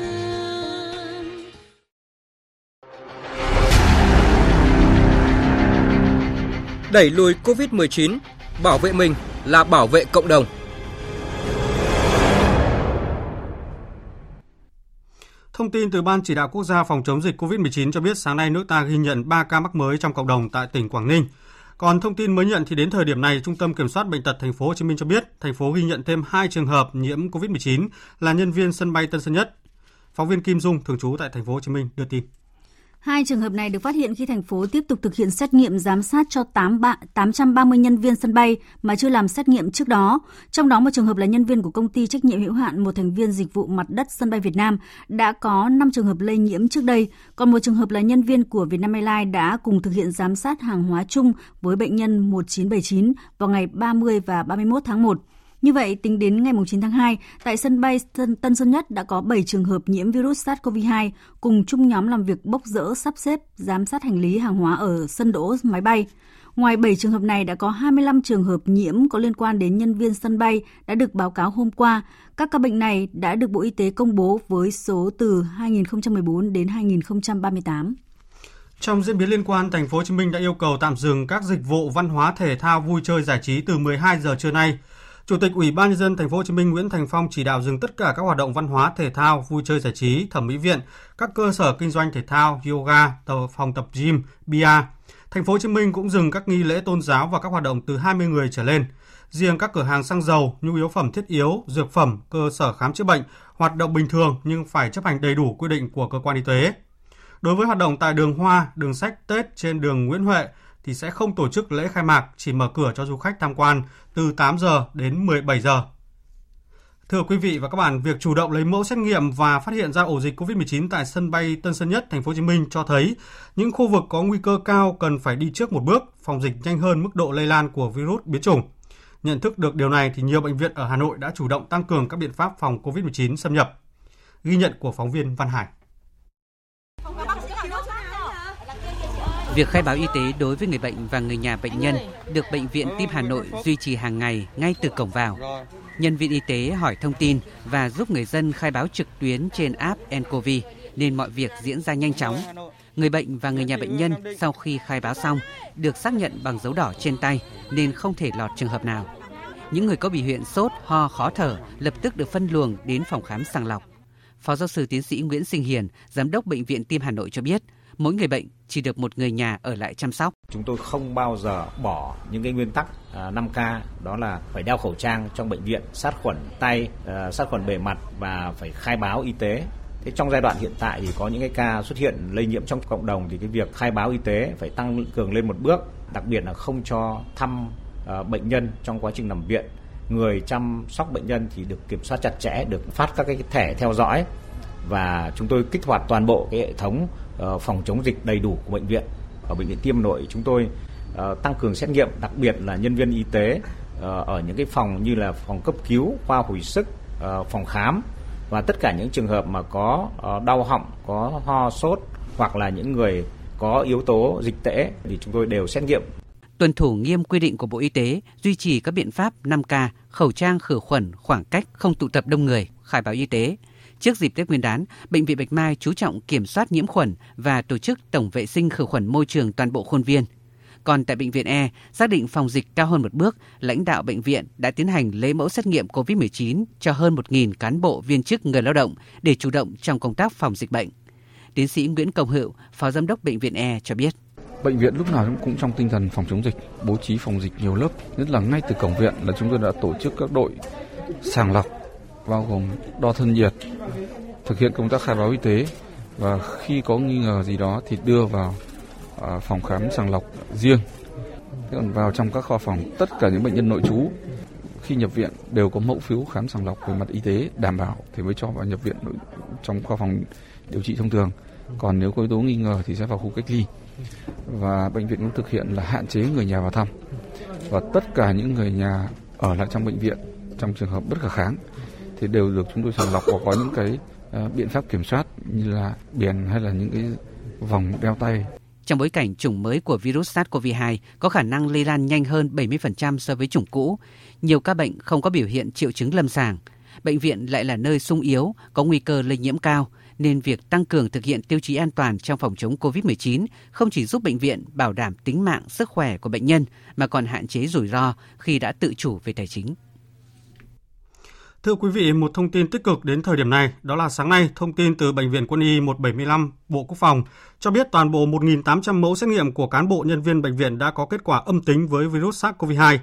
[SPEAKER 14] Đẩy lùi Covid-19, bảo vệ mình là bảo vệ cộng đồng.
[SPEAKER 1] Thông tin từ Ban Chỉ đạo Quốc gia phòng chống dịch COVID-19 cho biết sáng nay nước ta ghi nhận 3 ca mắc mới trong cộng đồng tại tỉnh Quảng Ninh. Còn thông tin mới nhận thì đến thời điểm này, Trung tâm Kiểm soát bệnh tật thành phố Hồ Chí Minh cho biết, thành phố ghi nhận thêm 2 trường hợp nhiễm COVID-19 là nhân viên sân bay Tân Sơn Nhất. Phóng viên Kim Dung thường trú tại thành phố Hồ Chí Minh đưa tin.
[SPEAKER 15] Hai trường hợp này được phát hiện khi thành phố tiếp tục thực hiện xét nghiệm giám sát cho 8 bạn 830 nhân viên sân bay mà chưa làm xét nghiệm trước đó. Trong đó một trường hợp là nhân viên của công ty trách nhiệm hữu hạn một thành viên dịch vụ mặt đất sân bay Việt Nam đã có 5 trường hợp lây nhiễm trước đây, còn một trường hợp là nhân viên của Vietnam Airlines đã cùng thực hiện giám sát hàng hóa chung với bệnh nhân 1979 vào ngày 30 và 31 tháng 1. Như vậy, tính đến ngày 9 tháng 2, tại sân bay Tân Sơn Nhất đã có 7 trường hợp nhiễm virus SARS-CoV-2 cùng chung nhóm làm việc bốc rỡ, sắp xếp, giám sát hành lý hàng hóa ở sân đỗ máy bay. Ngoài 7 trường hợp này đã có 25 trường hợp nhiễm có liên quan đến nhân viên sân bay đã được báo cáo hôm qua. Các ca bệnh này đã được Bộ Y tế công bố với số từ 2014 đến 2038.
[SPEAKER 1] Trong diễn biến liên quan, thành phố Hồ Chí Minh đã yêu cầu tạm dừng các dịch vụ văn hóa thể thao vui chơi giải trí từ 12 giờ trưa nay. Chủ tịch Ủy ban nhân dân thành phố Hồ Chí Minh Nguyễn Thành Phong chỉ đạo dừng tất cả các hoạt động văn hóa thể thao, vui chơi giải trí, thẩm mỹ viện, các cơ sở kinh doanh thể thao, yoga, phòng tập gym, bia. Thành phố Hồ Chí Minh cũng dừng các nghi lễ tôn giáo và các hoạt động từ 20 người trở lên. Riêng các cửa hàng xăng dầu, nhu yếu phẩm thiết yếu, dược phẩm, cơ sở khám chữa bệnh hoạt động bình thường nhưng phải chấp hành đầy đủ quy định của cơ quan y tế. Đối với hoạt động tại đường Hoa, đường sách Tết trên đường Nguyễn Huệ, thì sẽ không tổ chức lễ khai mạc, chỉ mở cửa cho du khách tham quan từ 8 giờ đến 17 giờ. Thưa quý vị và các bạn, việc chủ động lấy mẫu xét nghiệm và phát hiện ra ổ dịch COVID-19 tại sân bay Tân Sơn Nhất, thành phố Hồ Chí Minh cho thấy những khu vực có nguy cơ cao cần phải đi trước một bước, phòng dịch nhanh hơn mức độ lây lan của virus biến chủng. Nhận thức được điều này thì nhiều bệnh viện ở Hà Nội đã chủ động tăng cường các biện pháp phòng COVID-19 xâm nhập. Ghi nhận của phóng viên Văn Hải.
[SPEAKER 16] Việc khai báo y tế đối với người bệnh và người nhà bệnh nhân được Bệnh viện Tim Hà Nội duy trì hàng ngày ngay từ cổng vào. Nhân viên y tế hỏi thông tin và giúp người dân khai báo trực tuyến trên app nCoV nên mọi việc diễn ra nhanh chóng. Người bệnh và người nhà bệnh nhân sau khi khai báo xong được xác nhận bằng dấu đỏ trên tay nên không thể lọt trường hợp nào. Những người có biểu hiện sốt, ho, khó thở lập tức được phân luồng đến phòng khám sàng lọc. Phó giáo sư tiến sĩ Nguyễn Sinh Hiền, giám đốc bệnh viện Tim Hà Nội cho biết, mỗi người bệnh chỉ được một người nhà ở lại chăm sóc.
[SPEAKER 17] Chúng tôi không bao giờ bỏ những cái nguyên tắc à, 5K đó là phải đeo khẩu trang trong bệnh viện, sát khuẩn tay, à, sát khuẩn bề mặt và phải khai báo y tế. Thế trong giai đoạn hiện tại thì có những cái ca xuất hiện lây nhiễm trong cộng đồng thì cái việc khai báo y tế phải tăng cường lên một bước, đặc biệt là không cho thăm à, bệnh nhân trong quá trình nằm viện. Người chăm sóc bệnh nhân thì được kiểm soát chặt chẽ, được phát các cái thẻ theo dõi và chúng tôi kích hoạt toàn bộ cái hệ thống Ờ, phòng chống dịch đầy đủ của bệnh viện. Ở bệnh viện Tiêm Nội chúng tôi ờ, tăng cường xét nghiệm, đặc biệt là nhân viên y tế ờ, ở những cái phòng như là phòng cấp cứu, khoa hồi sức, phòng khám và tất cả những trường hợp mà có đau họng, có ho sốt hoặc là những người có yếu tố dịch tễ thì chúng tôi đều xét nghiệm.
[SPEAKER 16] Tuân thủ nghiêm quy định của Bộ Y tế, duy trì các biện pháp 5K, khẩu trang khử khuẩn, khoảng cách, không tụ tập đông người, khai báo y tế, Trước dịp Tết Nguyên đán, Bệnh viện Bạch Mai chú trọng kiểm soát nhiễm khuẩn và tổ chức tổng vệ sinh khử khuẩn môi trường toàn bộ khuôn viên. Còn tại bệnh viện E, xác định phòng dịch cao hơn một bước, lãnh đạo bệnh viện đã tiến hành lấy mẫu xét nghiệm COVID-19 cho hơn 1.000 cán bộ viên chức người lao động để chủ động trong công tác phòng dịch bệnh. Tiến sĩ Nguyễn Công Hữu, Phó Giám đốc Bệnh viện E cho biết.
[SPEAKER 18] Bệnh viện lúc nào cũng trong tinh thần phòng chống dịch, bố trí phòng dịch nhiều lớp, nhất là ngay từ cổng viện là chúng tôi đã tổ chức các đội sàng lọc bao gồm đo thân nhiệt, thực hiện công tác khai báo y tế và khi có nghi ngờ gì đó thì đưa vào à, phòng khám sàng lọc riêng. Thế còn vào trong các kho phòng, tất cả những bệnh nhân nội trú khi nhập viện đều có mẫu phiếu khám sàng lọc về mặt y tế đảm bảo thì mới cho vào nhập viện trong kho phòng điều trị thông thường. Còn nếu có yếu tố nghi ngờ thì sẽ vào khu cách ly. Và bệnh viện cũng thực hiện là hạn chế người nhà vào thăm. Và tất cả những người nhà ở lại trong bệnh viện trong trường hợp bất khả kháng thì đều được chúng tôi sàng lọc và có những cái uh, biện pháp kiểm soát như là biển hay là những cái vòng đeo tay.
[SPEAKER 16] Trong bối cảnh chủng mới của virus SARS-CoV-2 có khả năng lây lan nhanh hơn 70% so với chủng cũ, nhiều ca bệnh không có biểu hiện triệu chứng lâm sàng. Bệnh viện lại là nơi sung yếu, có nguy cơ lây nhiễm cao, nên việc tăng cường thực hiện tiêu chí an toàn trong phòng chống COVID-19 không chỉ giúp bệnh viện bảo đảm tính mạng, sức khỏe của bệnh nhân mà còn hạn chế rủi ro khi đã tự chủ về tài chính.
[SPEAKER 1] Thưa quý vị, một thông tin tích cực đến thời điểm này, đó là sáng nay, thông tin từ Bệnh viện Quân y 175 Bộ Quốc phòng cho biết toàn bộ 1.800 mẫu xét nghiệm của cán bộ nhân viên bệnh viện đã có kết quả âm tính với virus SARS-CoV-2.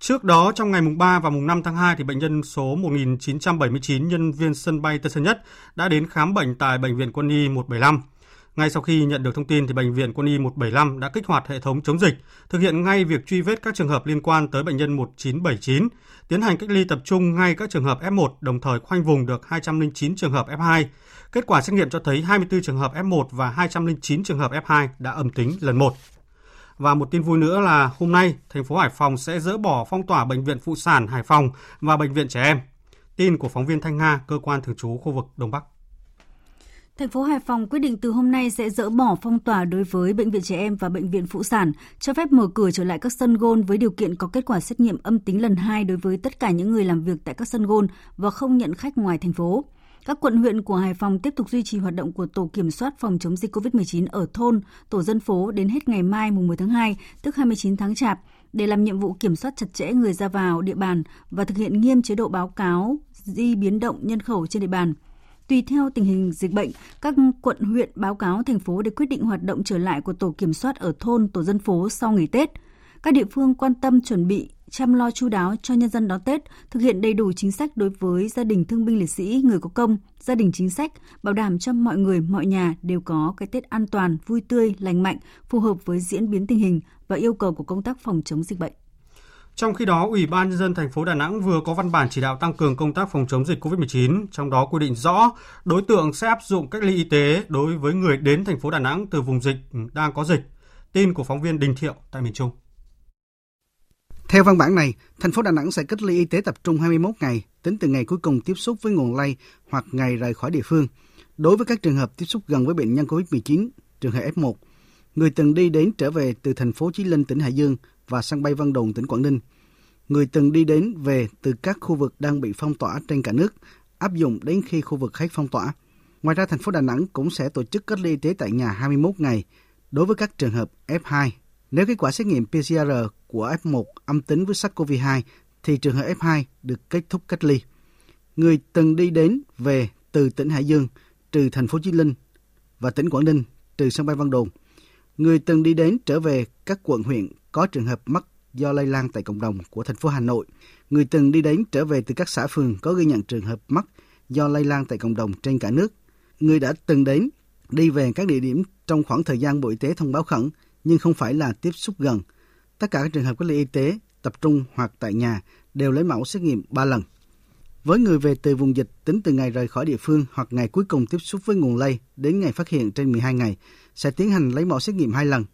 [SPEAKER 1] Trước đó, trong ngày mùng 3 và mùng 5 tháng 2, thì bệnh nhân số 1979 nhân viên sân bay Tân Sơn Nhất đã đến khám bệnh tại Bệnh viện Quân y 175. Ngay sau khi nhận được thông tin, thì Bệnh viện Quân y 175 đã kích hoạt hệ thống chống dịch, thực hiện ngay việc truy vết các trường hợp liên quan tới bệnh nhân 1979, tiến hành cách ly tập trung ngay các trường hợp F1, đồng thời khoanh vùng được 209 trường hợp F2. Kết quả xét nghiệm cho thấy 24 trường hợp F1 và 209 trường hợp F2 đã âm tính lần 1. Và một tin vui nữa là hôm nay, thành phố Hải Phòng sẽ dỡ bỏ phong tỏa bệnh viện phụ sản Hải Phòng và bệnh viện trẻ em. Tin của phóng viên Thanh Nga, cơ quan thường trú khu vực Đông Bắc.
[SPEAKER 15] Thành phố Hải Phòng quyết định từ hôm nay sẽ dỡ bỏ phong tỏa đối với bệnh viện trẻ em và bệnh viện phụ sản, cho phép mở cửa trở lại các sân gôn với điều kiện có kết quả xét nghiệm âm tính lần 2 đối với tất cả những người làm việc tại các sân gôn và không nhận khách ngoài thành phố. Các quận huyện của Hải Phòng tiếp tục duy trì hoạt động của tổ kiểm soát phòng chống dịch COVID-19 ở thôn, tổ dân phố đến hết ngày mai mùng 10 tháng 2, tức 29 tháng Chạp, để làm nhiệm vụ kiểm soát chặt chẽ người ra vào địa bàn và thực hiện nghiêm chế độ báo cáo di biến động nhân khẩu trên địa bàn. Tùy theo tình hình dịch bệnh, các quận huyện báo cáo thành phố để quyết định hoạt động trở lại của tổ kiểm soát ở thôn, tổ dân phố sau nghỉ Tết. Các địa phương quan tâm chuẩn bị chăm lo chu đáo cho nhân dân đón Tết, thực hiện đầy đủ chính sách đối với gia đình thương binh liệt sĩ, người có công, gia đình chính sách, bảo đảm cho mọi người, mọi nhà đều có cái Tết an toàn, vui tươi, lành mạnh, phù hợp với diễn biến tình hình và yêu cầu của công tác phòng chống dịch bệnh.
[SPEAKER 1] Trong khi đó, Ủy ban nhân dân thành phố Đà Nẵng vừa có văn bản chỉ đạo tăng cường công tác phòng chống dịch COVID-19, trong đó quy định rõ đối tượng sẽ áp dụng cách ly y tế đối với người đến thành phố Đà Nẵng từ vùng dịch đang có dịch. Tin của phóng viên Đình Thiệu tại miền Trung.
[SPEAKER 19] Theo văn bản này, thành phố Đà Nẵng sẽ cách ly y tế tập trung 21 ngày, tính từ ngày cuối cùng tiếp xúc với nguồn lây hoặc ngày rời khỏi địa phương. Đối với các trường hợp tiếp xúc gần với bệnh nhân COVID-19, trường hợp F1, người từng đi đến trở về từ thành phố Chí Linh, tỉnh Hải Dương và sân bay Vân Đồn, tỉnh Quảng Ninh, người từng đi đến về từ các khu vực đang bị phong tỏa trên cả nước, áp dụng đến khi khu vực hết phong tỏa. Ngoài ra, thành phố Đà Nẵng cũng sẽ tổ chức cách ly y tế tại nhà 21 ngày đối với các trường hợp F2. Nếu kết quả xét nghiệm PCR của F1 âm tính với SARS-CoV-2 thì trường hợp F2 được kết thúc cách ly. Người từng đi đến về từ tỉnh Hải Dương trừ thành phố Chí Linh và tỉnh Quảng Ninh trừ sân bay Vân Đồn. Người từng đi đến trở về các quận huyện có trường hợp mắc do lây lan tại cộng đồng của thành phố Hà Nội. Người từng đi đến trở về từ các xã phường có ghi nhận trường hợp mắc do lây lan tại cộng đồng trên cả nước. Người đã từng đến, đi về các địa điểm trong khoảng thời gian Bộ Y tế thông báo khẩn, nhưng không phải là tiếp xúc gần. Tất cả các trường hợp cách ly y tế, tập trung hoặc tại nhà đều lấy mẫu xét nghiệm 3 lần. Với người về từ vùng dịch, tính từ ngày rời khỏi địa phương hoặc ngày cuối cùng tiếp xúc với nguồn lây đến ngày phát hiện trên 12 ngày, sẽ tiến hành lấy mẫu xét nghiệm hai lần.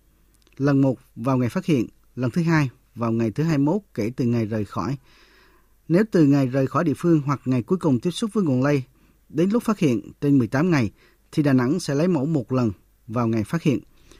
[SPEAKER 19] Lần một vào ngày phát hiện, lần thứ hai vào ngày thứ 21 kể từ ngày rời khỏi. Nếu từ ngày rời khỏi địa phương hoặc ngày cuối cùng tiếp xúc với nguồn lây đến lúc phát hiện trên 18 ngày thì Đà Nẵng sẽ lấy mẫu một lần vào ngày phát hiện.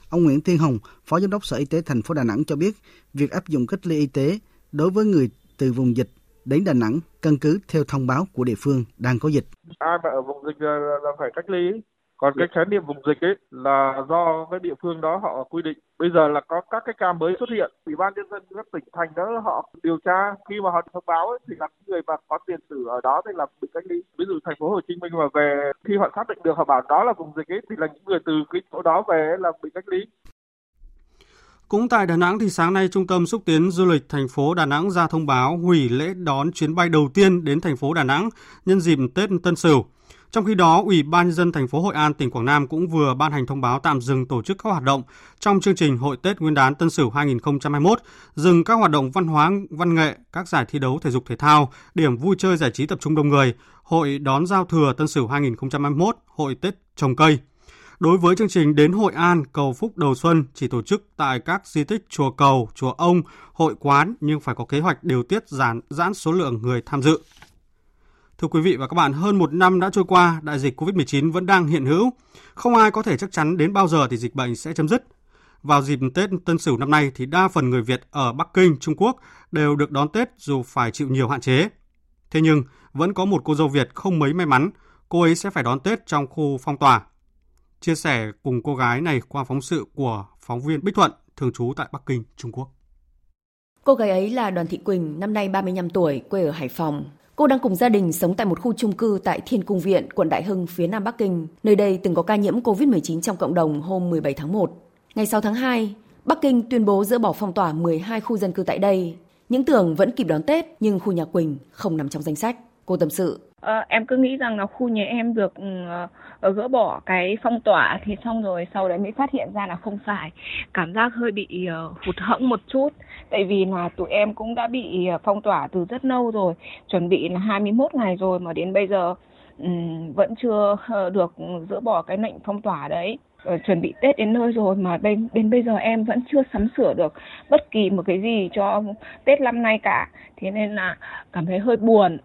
[SPEAKER 19] Ông Nguyễn Thiên Hồng, Phó Giám đốc Sở Y tế thành phố Đà Nẵng cho biết, việc áp dụng cách ly y tế đối với người từ vùng dịch đến Đà Nẵng căn cứ theo thông báo của địa phương đang có dịch.
[SPEAKER 20] Ai mà ở vùng dịch là, là phải cách ly,
[SPEAKER 21] còn cái khái niệm vùng dịch ấy là do cái địa phương đó họ quy định. Bây giờ là có các cái ca mới xuất hiện ủy ban nhân dân các tỉnh thành đó họ điều tra. Khi mà họ thông báo ấy, thì là người mà có tiền sử ở đó thì là bị cách ly. Ví dụ thành phố Hồ Chí Minh mà về khi họ xác định được họ bảo đó là vùng dịch ấy thì là những người từ cái chỗ đó về là bị cách ly.
[SPEAKER 1] Cũng tại Đà Nẵng thì sáng nay Trung tâm xúc tiến du lịch thành phố Đà Nẵng ra thông báo hủy lễ đón chuyến bay đầu tiên đến thành phố Đà Nẵng nhân dịp Tết Tân Sửu. Trong khi đó, Ủy ban nhân dân thành phố Hội An tỉnh Quảng Nam cũng vừa ban hành thông báo tạm dừng tổ chức các hoạt động trong chương trình Hội Tết Nguyên đán Tân Sửu 2021, dừng các hoạt động văn hóa, văn nghệ, các giải thi đấu thể dục thể thao, điểm vui chơi giải trí tập trung đông người, hội đón giao thừa Tân Sửu 2021, hội Tết trồng cây. Đối với chương trình đến Hội An cầu phúc đầu xuân chỉ tổ chức tại các di tích chùa cầu, chùa ông, hội quán nhưng phải có kế hoạch điều tiết giãn, giãn số lượng người tham dự. Thưa quý vị và các bạn, hơn một năm đã trôi qua, đại dịch COVID-19 vẫn đang hiện hữu. Không ai có thể chắc chắn đến bao giờ thì dịch bệnh sẽ chấm dứt. Vào dịp Tết Tân Sửu năm nay thì đa phần người Việt ở Bắc Kinh, Trung Quốc đều được đón Tết dù phải chịu nhiều hạn chế. Thế nhưng, vẫn có một cô dâu Việt không mấy may mắn, cô ấy sẽ phải đón Tết trong khu phong tỏa. Chia sẻ cùng cô gái này qua phóng sự của phóng viên Bích Thuận, thường trú tại Bắc Kinh, Trung Quốc.
[SPEAKER 20] Cô gái ấy là Đoàn Thị Quỳnh, năm nay 35 tuổi, quê ở Hải Phòng. Cô đang cùng gia đình sống tại một khu chung cư tại Thiên Cung Viện, quận Đại Hưng, phía Nam Bắc Kinh. Nơi đây từng có ca nhiễm COVID-19 trong cộng đồng hôm 17 tháng 1. Ngày 6 tháng 2, Bắc Kinh tuyên bố dỡ bỏ phong tỏa 12 khu dân cư tại đây. Những tưởng vẫn kịp đón Tết, nhưng khu nhà Quỳnh không nằm trong danh sách. Cô tâm sự.
[SPEAKER 22] À, em cứ nghĩ rằng là khu nhà em được uh, gỡ bỏ cái phong tỏa thì xong rồi sau đấy mới phát hiện ra là không phải cảm giác hơi bị uh, hụt hẫng một chút tại vì là tụi em cũng đã bị à, phong tỏa từ rất lâu rồi chuẩn bị là 21 ngày rồi mà đến bây giờ um, vẫn chưa ờ, được dỡ bỏ cái lệnh phong tỏa đấy uh, chuẩn bị Tết đến nơi rồi mà đến đến bây giờ em vẫn chưa sắm sửa được bất kỳ một cái gì cho Tết năm nay cả thế nên là cảm thấy hơi buồn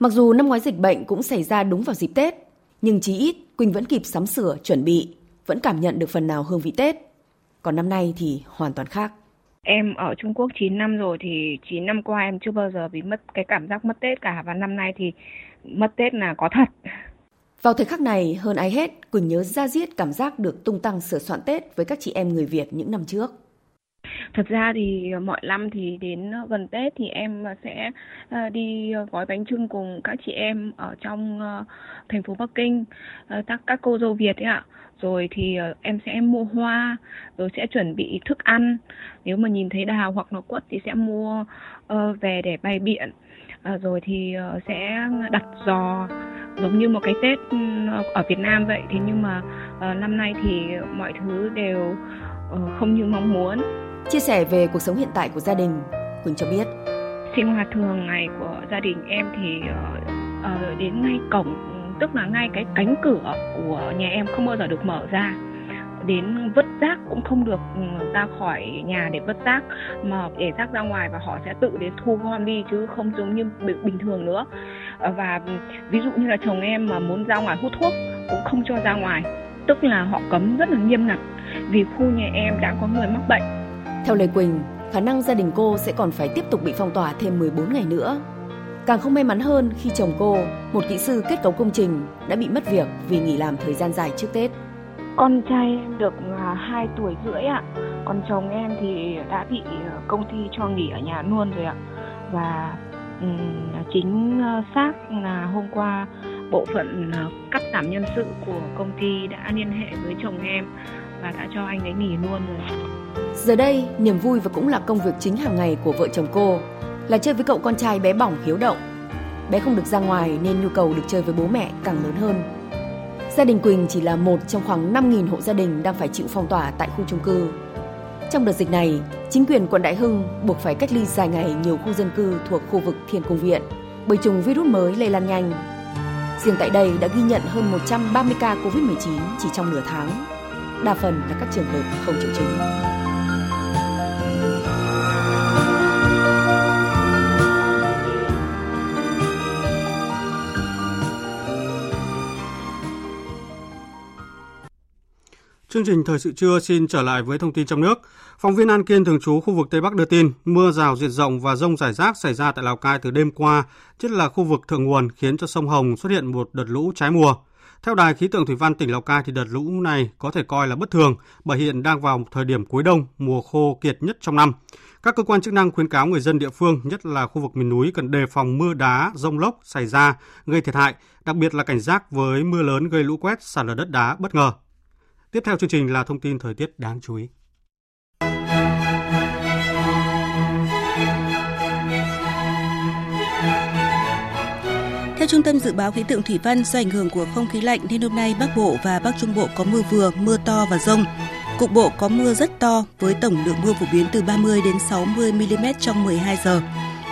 [SPEAKER 20] Mặc dù năm ngoái dịch bệnh cũng xảy ra đúng vào dịp Tết, nhưng chí ít Quỳnh vẫn kịp sắm sửa, chuẩn bị, vẫn cảm nhận được phần nào hương vị Tết. Còn năm nay thì hoàn toàn khác.
[SPEAKER 22] Em ở Trung Quốc 9 năm rồi thì 9 năm qua em chưa bao giờ bị mất cái cảm giác mất Tết cả và năm nay thì mất Tết là có thật.
[SPEAKER 20] Vào thời khắc này, hơn ai hết, Quỳnh nhớ ra diết cảm giác được tung tăng sửa soạn Tết với các chị em người Việt những năm trước.
[SPEAKER 22] Thật ra thì mọi năm thì đến gần Tết thì em sẽ ờ, đi gói bánh trưng cùng các chị em ở trong ờ, thành phố Bắc Kinh, ờ, các các cô dâu Việt ấy ạ. Rồi thì em sẽ mua hoa, rồi sẽ chuẩn bị thức ăn. Nếu mà nhìn thấy đào hoặc là quất thì sẽ mua về để bày biện. rồi thì sẽ đặt giò giống như một cái Tết ở Việt Nam vậy. Thế nhưng mà năm nay thì mọi thứ đều không như mong muốn.
[SPEAKER 20] Chia sẻ về cuộc sống hiện tại của gia đình, Quỳnh cho biết.
[SPEAKER 22] Sinh hoạt thường ngày của gia đình em thì đến ngay cổng, tức là ngay cái cánh cửa của nhà em không bao giờ được mở ra. Đến vứt rác cũng không được ừ, ra khỏi nhà để vứt rác mà để rác ra ngoài và họ sẽ tự đến thu gom đi chứ không giống như bình thường nữa. Ờ, và ví dụ như là chồng em mà muốn ra ngoài hút thuốc cũng không cho ra ngoài. Tức là họ cấm rất là nghiêm ngặt vì khu nhà em đã có người mắc bệnh.
[SPEAKER 20] Theo Lê Quỳnh, khả năng gia đình cô sẽ còn phải tiếp tục bị phong tỏa thêm 14 ngày nữa. Càng không may mắn hơn khi chồng cô, một kỹ sư kết cấu công trình, đã bị mất việc vì nghỉ làm thời gian dài trước Tết.
[SPEAKER 22] Con trai em được 2 tuổi rưỡi ạ. Còn chồng em thì đã bị ờ, công ty cho nghỉ ở nhà luôn rồi ạ. Và chính ờ, xác là hôm qua bộ phận cắt giảm nhân sự của công ty đã liên hệ với chồng em và đã cho anh ấy nghỉ luôn rồi.
[SPEAKER 20] Giờ đây, niềm vui và cũng là công việc chính hàng ngày của vợ chồng cô là chơi với cậu con trai bé bỏng hiếu động. Bé không được ra ngoài nên nhu cầu được chơi với bố mẹ càng lớn hơn. Gia đình Quỳnh chỉ là một trong khoảng 5.000 hộ gia đình đang phải chịu phong tỏa tại khu chung cư. Trong đợt dịch này, chính quyền quận Đại Hưng buộc phải cách ly dài ngày nhiều khu dân cư thuộc khu vực Thiên Cung Viện bởi chủng virus mới lây lan nhanh. Riêng tại đây đã ghi nhận hơn 130 ca COVID-19 chỉ trong nửa tháng. Đa phần là các trường hợp không triệu chứng.
[SPEAKER 1] Chương trình Thời sự trưa xin trở lại với thông tin trong nước. Phóng viên An Kiên thường trú khu vực Tây Bắc đưa tin, mưa rào diện rộng và rông rải rác xảy ra tại Lào Cai từ đêm qua, nhất là khu vực thượng nguồn khiến cho sông Hồng xuất hiện một đợt lũ trái mùa. Theo Đài khí tượng thủy văn tỉnh Lào Cai thì đợt lũ này có thể coi là bất thường bởi hiện đang vào thời điểm cuối đông, mùa khô kiệt nhất trong năm. Các cơ quan chức năng khuyến cáo người dân địa phương, nhất là khu vực miền núi cần đề phòng mưa đá, rông lốc xảy ra gây thiệt hại, đặc biệt là cảnh giác với mưa lớn gây lũ quét, sạt lở đất đá bất ngờ. Tiếp theo chương trình là thông tin thời tiết đáng chú ý.
[SPEAKER 23] Theo Trung tâm Dự báo Khí tượng Thủy văn, do ảnh hưởng của không khí lạnh nên hôm nay Bắc Bộ và Bắc Trung Bộ có mưa vừa, mưa to và rông. Cục bộ có mưa rất to với tổng lượng mưa phổ biến từ 30 đến 60 mm trong 12 giờ.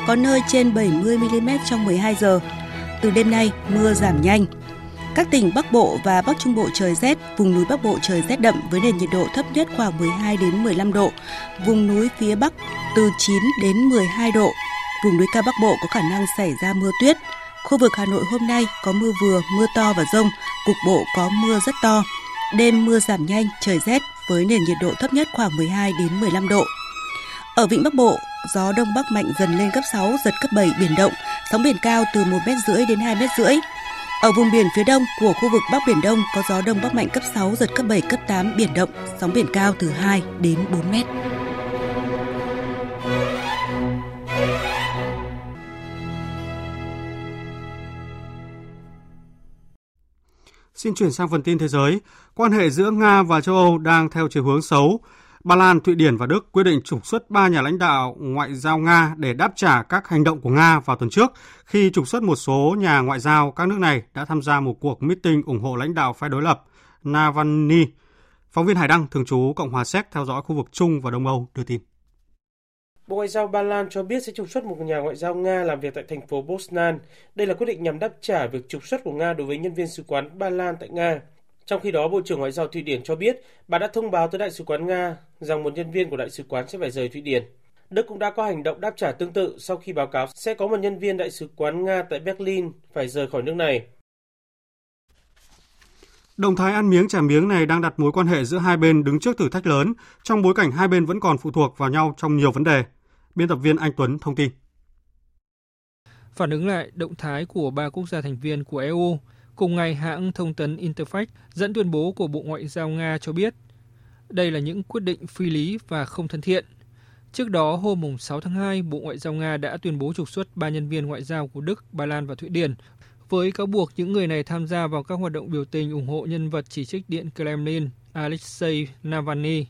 [SPEAKER 23] Có nơi trên 70 mm trong 12 giờ. Từ đêm nay, mưa giảm nhanh. Các tỉnh Bắc Bộ và Bắc Trung Bộ trời rét, vùng núi Bắc Bộ trời rét đậm với nền nhiệt độ thấp nhất khoảng 12 đến 15 độ, vùng núi phía Bắc từ 9 đến 12 độ. Vùng núi cao Bắc Bộ có khả năng xảy ra mưa tuyết. Khu vực Hà Nội hôm nay có mưa vừa, mưa to và rông, cục bộ có mưa rất to. Đêm mưa giảm nhanh, trời rét với nền nhiệt độ thấp nhất khoảng 12 đến 15 độ. Ở vịnh Bắc Bộ, gió đông bắc mạnh dần lên cấp 6, giật cấp 7 biển động, sóng biển cao từ 1 mét rưỡi đến 2 mét rưỡi. Ở vùng biển phía đông của khu vực Bắc Biển Đông có gió đông bắc mạnh cấp 6, giật cấp 7, cấp 8, biển động, sóng biển cao từ 2 đến 4 mét.
[SPEAKER 1] Xin chuyển sang phần tin thế giới. Quan hệ giữa Nga và châu Âu đang theo chiều hướng xấu. Ba Lan, Thụy Điển và Đức quyết định trục xuất ba nhà lãnh đạo ngoại giao Nga để đáp trả các hành động của Nga vào tuần trước khi trục xuất một số nhà ngoại giao các nước này đã tham gia một cuộc meeting ủng hộ lãnh đạo phe đối lập Navalny. Phóng viên Hải Đăng, thường trú Cộng hòa Séc theo dõi khu vực Trung và Đông Âu đưa tin.
[SPEAKER 24] Bộ Ngoại giao Ba Lan cho biết sẽ trục xuất một nhà ngoại giao Nga làm việc tại thành phố Bosnan. Đây là quyết định nhằm đáp trả việc trục xuất của Nga đối với nhân viên sứ quán Ba Lan tại Nga. Trong khi đó, Bộ trưởng Ngoại giao Thụy Điển cho biết bà đã thông báo tới Đại sứ quán Nga rằng một nhân viên của Đại sứ quán sẽ phải rời Thụy Điển. Đức cũng đã có hành động đáp trả tương tự sau khi báo cáo sẽ có một nhân viên Đại sứ quán Nga tại Berlin phải rời khỏi nước này.
[SPEAKER 1] Động thái ăn miếng trả miếng này đang đặt mối quan hệ giữa hai bên đứng trước thử thách lớn trong bối cảnh hai bên vẫn còn phụ thuộc vào nhau trong nhiều vấn đề. Biên tập viên Anh Tuấn thông tin.
[SPEAKER 25] Phản ứng lại động thái của ba quốc gia thành viên của EU, cùng ngày hãng thông tấn Interfax dẫn tuyên bố của Bộ Ngoại giao Nga cho biết đây là những quyết định phi lý và không thân thiện. Trước đó, hôm 6 tháng 2, Bộ Ngoại giao Nga đã tuyên bố trục xuất ba nhân viên ngoại giao của Đức, Ba Lan và Thụy Điển với cáo buộc những người này tham gia vào các hoạt động biểu tình ủng hộ nhân vật chỉ trích Điện Kremlin Alexei Navalny.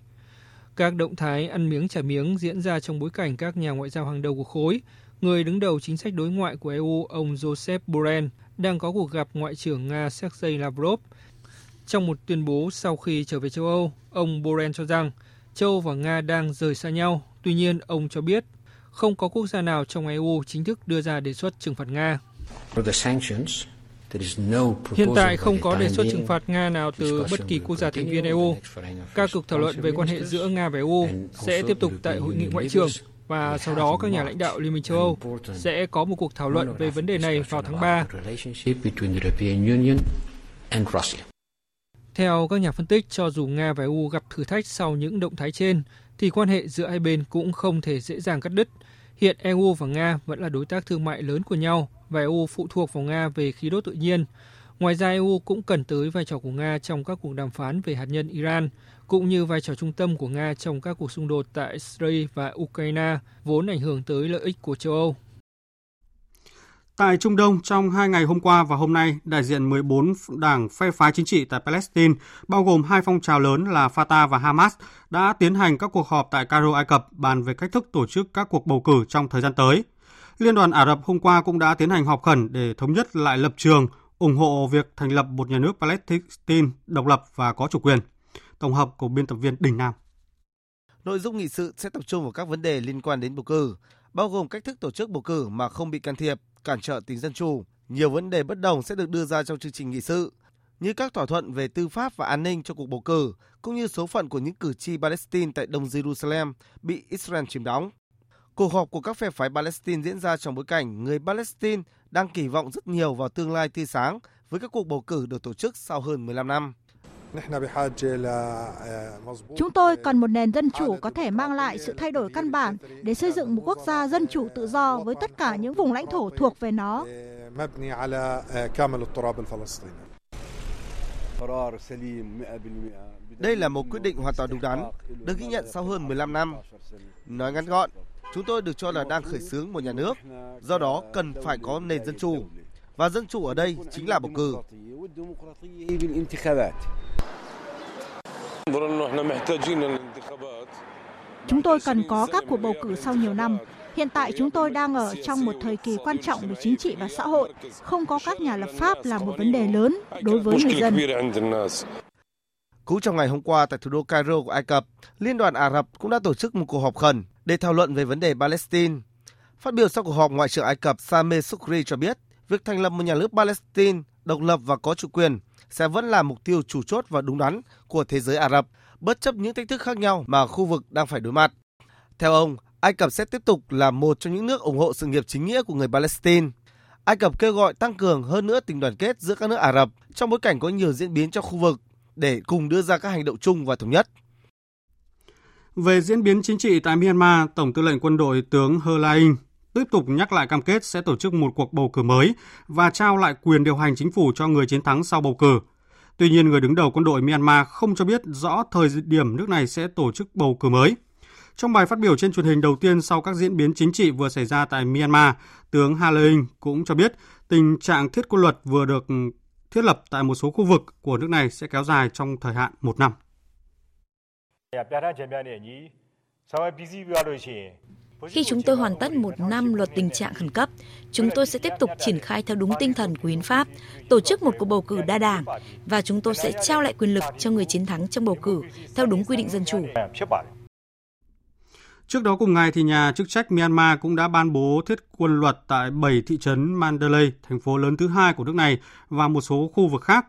[SPEAKER 25] Các động thái ăn miếng trả miếng diễn ra trong bối cảnh các nhà ngoại giao hàng đầu của khối, người đứng đầu chính sách đối ngoại của EU ông Joseph Borrell đang có cuộc gặp Ngoại trưởng Nga Sergei Lavrov. Trong một tuyên bố sau khi trở về châu Âu, ông Borrell cho rằng châu Âu và Nga đang rời xa nhau. Tuy nhiên, ông cho biết không có quốc gia nào trong EU chính thức đưa ra đề xuất trừng phạt Nga. Hiện tại không có đề xuất trừng phạt Nga nào từ bất kỳ quốc gia thành viên EU. Các cuộc thảo luận về quan hệ giữa Nga và EU sẽ tiếp tục tại hội nghị ngoại trưởng và sau đó các nhà lãnh đạo Liên minh châu Âu sẽ có một cuộc thảo luận về vấn đề này vào tháng 3. Theo các nhà phân tích, cho dù Nga và EU gặp thử thách sau những động thái trên, thì quan hệ giữa hai bên cũng không thể dễ dàng cắt đứt. Hiện EU và Nga vẫn là đối tác thương mại lớn của nhau và EU phụ thuộc vào Nga về khí đốt tự nhiên. Ngoài ra, EU cũng cần tới vai trò của Nga trong các cuộc đàm phán về hạt nhân Iran, cũng như vai trò trung tâm của Nga trong các cuộc xung đột tại Syria và Ukraine, vốn ảnh hưởng tới lợi ích của châu Âu.
[SPEAKER 1] Tại Trung Đông, trong hai ngày hôm qua và hôm nay, đại diện 14 đảng phe phái chính trị tại Palestine, bao gồm hai phong trào lớn là Fatah và Hamas, đã tiến hành các cuộc họp tại Cairo, Ai Cập bàn về cách thức tổ chức các cuộc bầu cử trong thời gian tới. Liên đoàn Ả Rập hôm qua cũng đã tiến hành họp khẩn để thống nhất lại lập trường, ủng hộ việc thành lập một nhà nước Palestine độc lập và có chủ quyền. Tổng hợp của biên tập viên Đình Nam.
[SPEAKER 26] Nội dung nghị sự sẽ tập trung vào các vấn đề liên quan đến bầu cử, bao gồm cách thức tổ chức bầu cử mà không bị can thiệp, cản trở tính dân chủ. Nhiều vấn đề bất đồng sẽ được đưa ra trong chương trình nghị sự, như các thỏa thuận về tư pháp và an ninh cho cuộc bầu cử, cũng như số phận của những cử tri Palestine tại Đông Jerusalem bị Israel chiếm đóng. Cuộc họp của các phe phái Palestine diễn ra trong bối cảnh người Palestine đang kỳ vọng rất nhiều vào tương lai tươi sáng với các cuộc bầu cử được tổ chức sau hơn 15 năm.
[SPEAKER 27] Chúng tôi cần một nền dân chủ có thể mang lại sự thay đổi căn bản để xây dựng một quốc gia dân chủ tự do với tất cả những vùng lãnh thổ thuộc về nó.
[SPEAKER 26] Đây là một quyết định hoàn toàn đúng đắn, được ghi nhận sau hơn 15 năm. Nói ngắn gọn, chúng tôi được cho là đang khởi xướng một nhà nước, do đó cần phải có nền dân chủ. Và dân chủ ở đây chính là bầu cử.
[SPEAKER 27] Chúng tôi cần có các cuộc bầu cử sau nhiều năm. Hiện tại chúng tôi đang ở trong một thời kỳ quan trọng về chính trị và xã hội. Không có các nhà lập pháp là một vấn đề lớn đối với người dân.
[SPEAKER 26] Cũng trong ngày hôm qua tại thủ đô Cairo của Ai Cập, Liên đoàn Ả Rập cũng đã tổ chức một cuộc họp khẩn để thảo luận về vấn đề Palestine. Phát biểu sau cuộc họp, Ngoại trưởng Ai Cập Sameh Sukri cho biết, việc thành lập một nhà nước Palestine độc lập và có chủ quyền sẽ vẫn là mục tiêu chủ chốt và đúng đắn của thế giới Ả Rập, bất chấp những thách thức khác nhau mà khu vực đang phải đối mặt. Theo ông, Ai Cập sẽ tiếp tục là một trong những nước ủng hộ sự nghiệp chính nghĩa của người Palestine. Ai Cập kêu gọi tăng cường hơn nữa tình đoàn kết giữa các nước Ả Rập trong bối cảnh có nhiều diễn biến trong khu vực để cùng đưa ra các hành động chung và thống nhất.
[SPEAKER 1] Về diễn biến chính trị tại Myanmar, Tổng tư lệnh quân đội tướng Hơ La In tiếp tục nhắc lại cam kết sẽ tổ chức một cuộc bầu cử mới và trao lại quyền điều hành chính phủ cho người chiến thắng sau bầu cử. Tuy nhiên, người đứng đầu quân đội Myanmar không cho biết rõ thời điểm nước này sẽ tổ chức bầu cử mới. Trong bài phát biểu trên truyền hình đầu tiên sau các diễn biến chính trị vừa xảy ra tại Myanmar, tướng Ha cũng cho biết tình trạng thiết quân luật vừa được thiết lập tại một số khu vực của nước này sẽ kéo dài trong thời hạn một năm.
[SPEAKER 28] Khi chúng tôi hoàn tất một năm luật tình trạng khẩn cấp, chúng tôi sẽ tiếp tục triển khai theo đúng tinh thần của hiến pháp, tổ chức một cuộc bầu cử đa đảng và chúng tôi sẽ trao lại quyền lực cho người chiến thắng trong bầu cử theo đúng quy định dân chủ.
[SPEAKER 1] Trước đó cùng ngày thì nhà chức trách Myanmar cũng đã ban bố thiết quân luật tại 7 thị trấn Mandalay, thành phố lớn thứ hai của nước này và một số khu vực khác.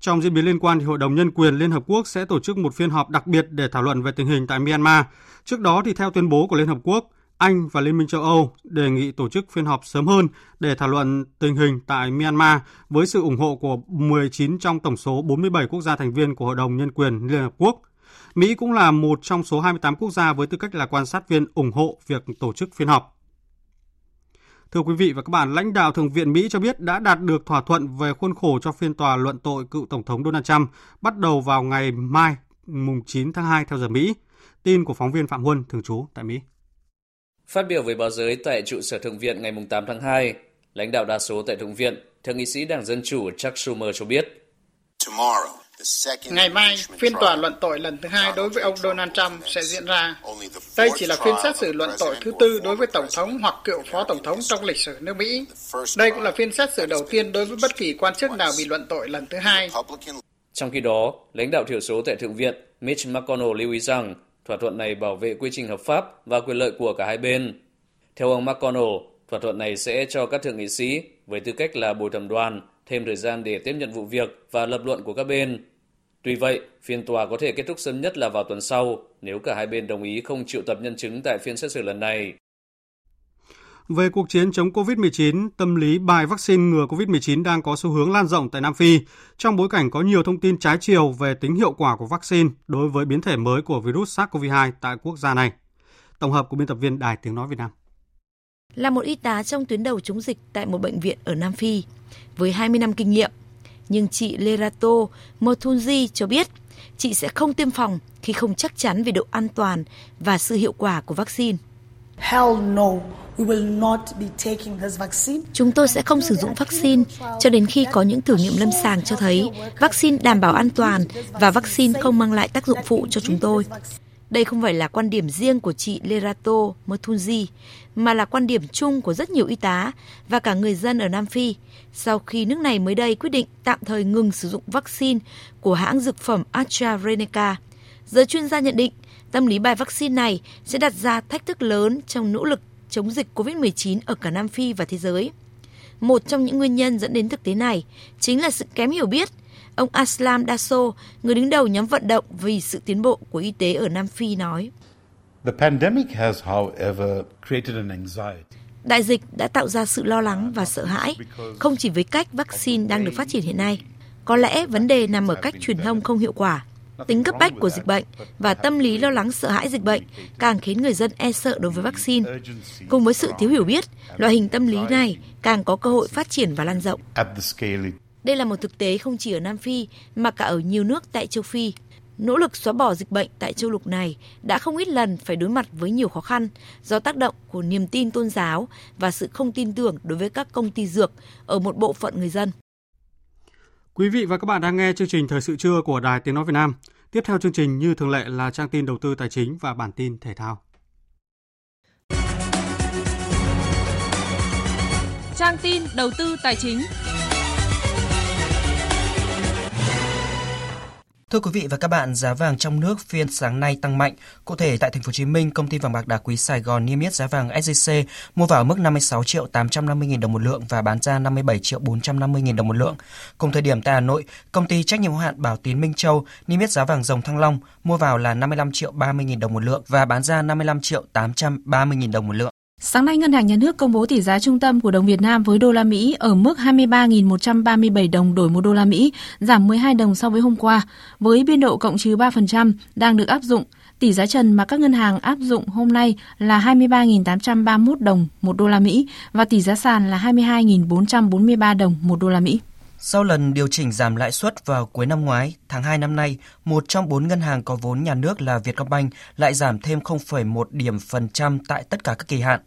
[SPEAKER 1] Trong diễn biến liên quan thì Hội đồng Nhân quyền Liên Hợp Quốc sẽ tổ chức một phiên họp đặc biệt để thảo luận về tình hình tại Myanmar. Trước đó thì theo tuyên bố của Liên Hợp Quốc, Anh và Liên minh châu Âu đề nghị tổ chức phiên họp sớm hơn để thảo luận tình hình tại Myanmar với sự ủng hộ của 19 trong tổng số 47 quốc gia thành viên của Hội đồng Nhân quyền Liên Hợp Quốc – Mỹ cũng là một trong số 28 quốc gia với tư cách là quan sát viên ủng hộ việc tổ chức phiên họp. Thưa quý vị và các bạn, lãnh đạo Thượng viện Mỹ cho biết đã đạt được thỏa thuận về khuôn khổ cho phiên tòa luận tội cựu Tổng thống Donald Trump bắt đầu vào ngày mai, mùng 9 tháng 2 theo giờ Mỹ. Tin của phóng viên Phạm Huân, thường trú tại Mỹ.
[SPEAKER 29] Phát biểu với báo giới tại trụ sở Thượng viện ngày 8 tháng 2, lãnh đạo đa số tại Thượng viện, Thượng nghị sĩ Đảng Dân Chủ Chuck Schumer cho biết.
[SPEAKER 30] Ngày mai, phiên tòa luận tội lần thứ hai đối với ông Donald Trump sẽ diễn ra. Đây chỉ là phiên xét xử luận tội thứ tư đối với Tổng thống hoặc cựu Phó Tổng thống trong lịch sử nước Mỹ. Đây cũng là phiên xét xử đầu tiên đối với bất kỳ quan chức nào bị luận tội lần thứ hai.
[SPEAKER 29] Trong khi đó, lãnh đạo thiểu số tại Thượng viện Mitch McConnell lưu ý rằng thỏa thuận này bảo vệ quy trình hợp pháp và quyền lợi của cả hai bên. Theo ông McConnell, thỏa thuận này sẽ cho các thượng nghị sĩ với tư cách là bồi thẩm đoàn thêm thời gian để tiếp nhận vụ việc và lập luận của các bên. Tuy vậy, phiên tòa có thể kết thúc sớm nhất là vào tuần sau nếu cả hai bên đồng ý không triệu tập nhân chứng tại phiên xét xử lần này.
[SPEAKER 1] Về cuộc chiến chống COVID-19, tâm lý bài vaccine ngừa COVID-19 đang có xu hướng lan rộng tại Nam Phi, trong bối cảnh có nhiều thông tin trái chiều về tính hiệu quả của vaccine đối với biến thể mới của virus SARS-CoV-2 tại quốc gia này. Tổng hợp của biên tập viên Đài Tiếng Nói Việt Nam.
[SPEAKER 28] Là một y tá trong tuyến đầu chống dịch tại một bệnh viện ở Nam Phi, với 20 năm kinh nghiệm, nhưng chị Lerato Motunji cho biết chị sẽ không tiêm phòng khi không chắc chắn về độ an toàn và sự hiệu quả của vaccine. Hell no. Chúng tôi sẽ không sử dụng vaccine cho đến khi có những thử nghiệm lâm sàng cho thấy vaccine đảm bảo an toàn và vaccine không mang lại tác dụng phụ cho chúng tôi. Đây không phải là quan điểm riêng của chị Lerato Motunji, mà là quan điểm chung của rất nhiều y tá và cả người dân ở Nam Phi sau khi nước này mới đây quyết định tạm thời ngừng sử dụng vaccine của hãng dược phẩm AstraZeneca. Giới chuyên gia nhận định tâm lý bài vaccine này sẽ đặt ra thách thức lớn trong nỗ lực chống dịch COVID-19 ở cả Nam Phi và thế giới. Một trong những nguyên nhân dẫn đến thực tế này chính là sự kém hiểu biết – Ông Aslam Daso, người đứng đầu nhóm vận động vì sự tiến bộ của y tế ở Nam Phi nói. Đại dịch đã tạo ra sự lo lắng và sợ hãi, không chỉ với cách vaccine đang được phát triển hiện nay. Có lẽ vấn đề nằm ở cách truyền thông không hiệu quả, tính cấp bách của dịch bệnh và tâm lý lo lắng sợ hãi dịch bệnh càng khiến người dân e sợ đối với vaccine. Cùng với sự thiếu hiểu biết, loại hình tâm lý này càng có cơ hội phát triển và lan rộng.
[SPEAKER 31] Đây là một thực tế không chỉ ở Nam Phi mà cả ở nhiều nước tại châu Phi. Nỗ lực xóa bỏ dịch bệnh tại châu lục này đã không ít lần phải đối mặt với nhiều khó khăn do tác động của niềm tin tôn giáo và sự không tin tưởng đối với các công ty dược ở một bộ phận người dân.
[SPEAKER 1] Quý vị và các bạn đang nghe chương trình Thời sự trưa của Đài Tiếng Nói Việt Nam. Tiếp theo chương trình như thường lệ là trang tin đầu tư tài chính và bản tin thể thao.
[SPEAKER 32] Trang tin đầu tư tài chính.
[SPEAKER 33] Thưa quý vị và các bạn, giá vàng trong nước phiên sáng nay tăng mạnh. Cụ thể tại thành phố Hồ Chí Minh, công ty vàng bạc đá quý Sài Gòn niêm yết giá vàng SJC mua vào mức 56 triệu 850 000 đồng một lượng và bán ra 57 triệu 450 000 đồng một lượng. Cùng thời điểm tại Hà Nội, công ty trách nhiệm hữu hạn Bảo Tín Minh Châu niêm yết giá vàng dòng Thăng Long mua vào là 55 triệu 30 000 đồng một lượng và bán ra 55 triệu 830 000 đồng một lượng.
[SPEAKER 34] Sáng nay, Ngân hàng Nhà nước công bố tỷ giá trung tâm của đồng Việt Nam với đô la Mỹ ở mức 23.137 đồng đổi một đô la Mỹ, giảm 12 đồng so với hôm qua, với biên độ cộng trừ 3% đang được áp dụng. Tỷ giá trần mà các ngân hàng áp dụng hôm nay là 23.831 đồng một đô la Mỹ và tỷ giá sàn là 22.443 đồng một đô la Mỹ.
[SPEAKER 33] Sau lần điều chỉnh giảm lãi suất vào cuối năm ngoái, tháng 2 năm nay, một trong bốn ngân hàng có vốn nhà nước là Vietcombank lại giảm thêm 0,1 điểm phần trăm tại tất cả các kỳ hạn.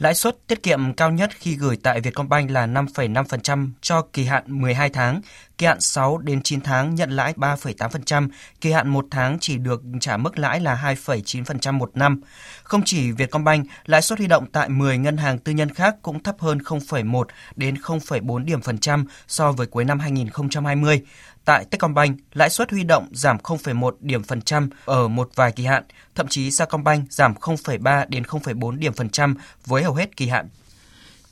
[SPEAKER 33] Lãi suất tiết kiệm cao nhất khi gửi tại Vietcombank là 5,5% cho kỳ hạn 12 tháng, kỳ hạn 6 đến 9 tháng nhận lãi 3,8%, kỳ hạn 1 tháng chỉ được trả mức lãi là 2,9% một năm. Không chỉ Vietcombank, lãi suất huy động tại 10 ngân hàng tư nhân khác cũng thấp hơn 0,1 đến 0,4 điểm phần trăm so với cuối năm 2020. Tại Techcombank, lãi suất huy động giảm 0,1 điểm phần trăm ở một vài kỳ hạn, thậm chí Sacombank giảm 0,3 đến 0,4 điểm phần trăm với hầu hết kỳ hạn.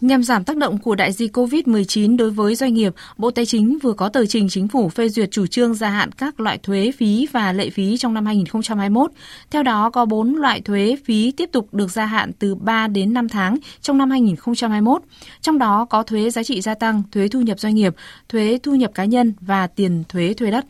[SPEAKER 34] Nhằm giảm tác động của đại dịch COVID-19 đối với doanh nghiệp, Bộ Tài chính vừa có tờ trình chính phủ phê duyệt chủ trương gia hạn các loại thuế phí và lệ phí trong năm 2021. Theo đó, có 4 loại thuế phí tiếp tục được gia hạn từ 3 đến 5 tháng trong năm 2021. Trong đó có thuế giá trị gia tăng, thuế thu nhập doanh nghiệp, thuế thu nhập cá nhân và tiền thuế thuê đất.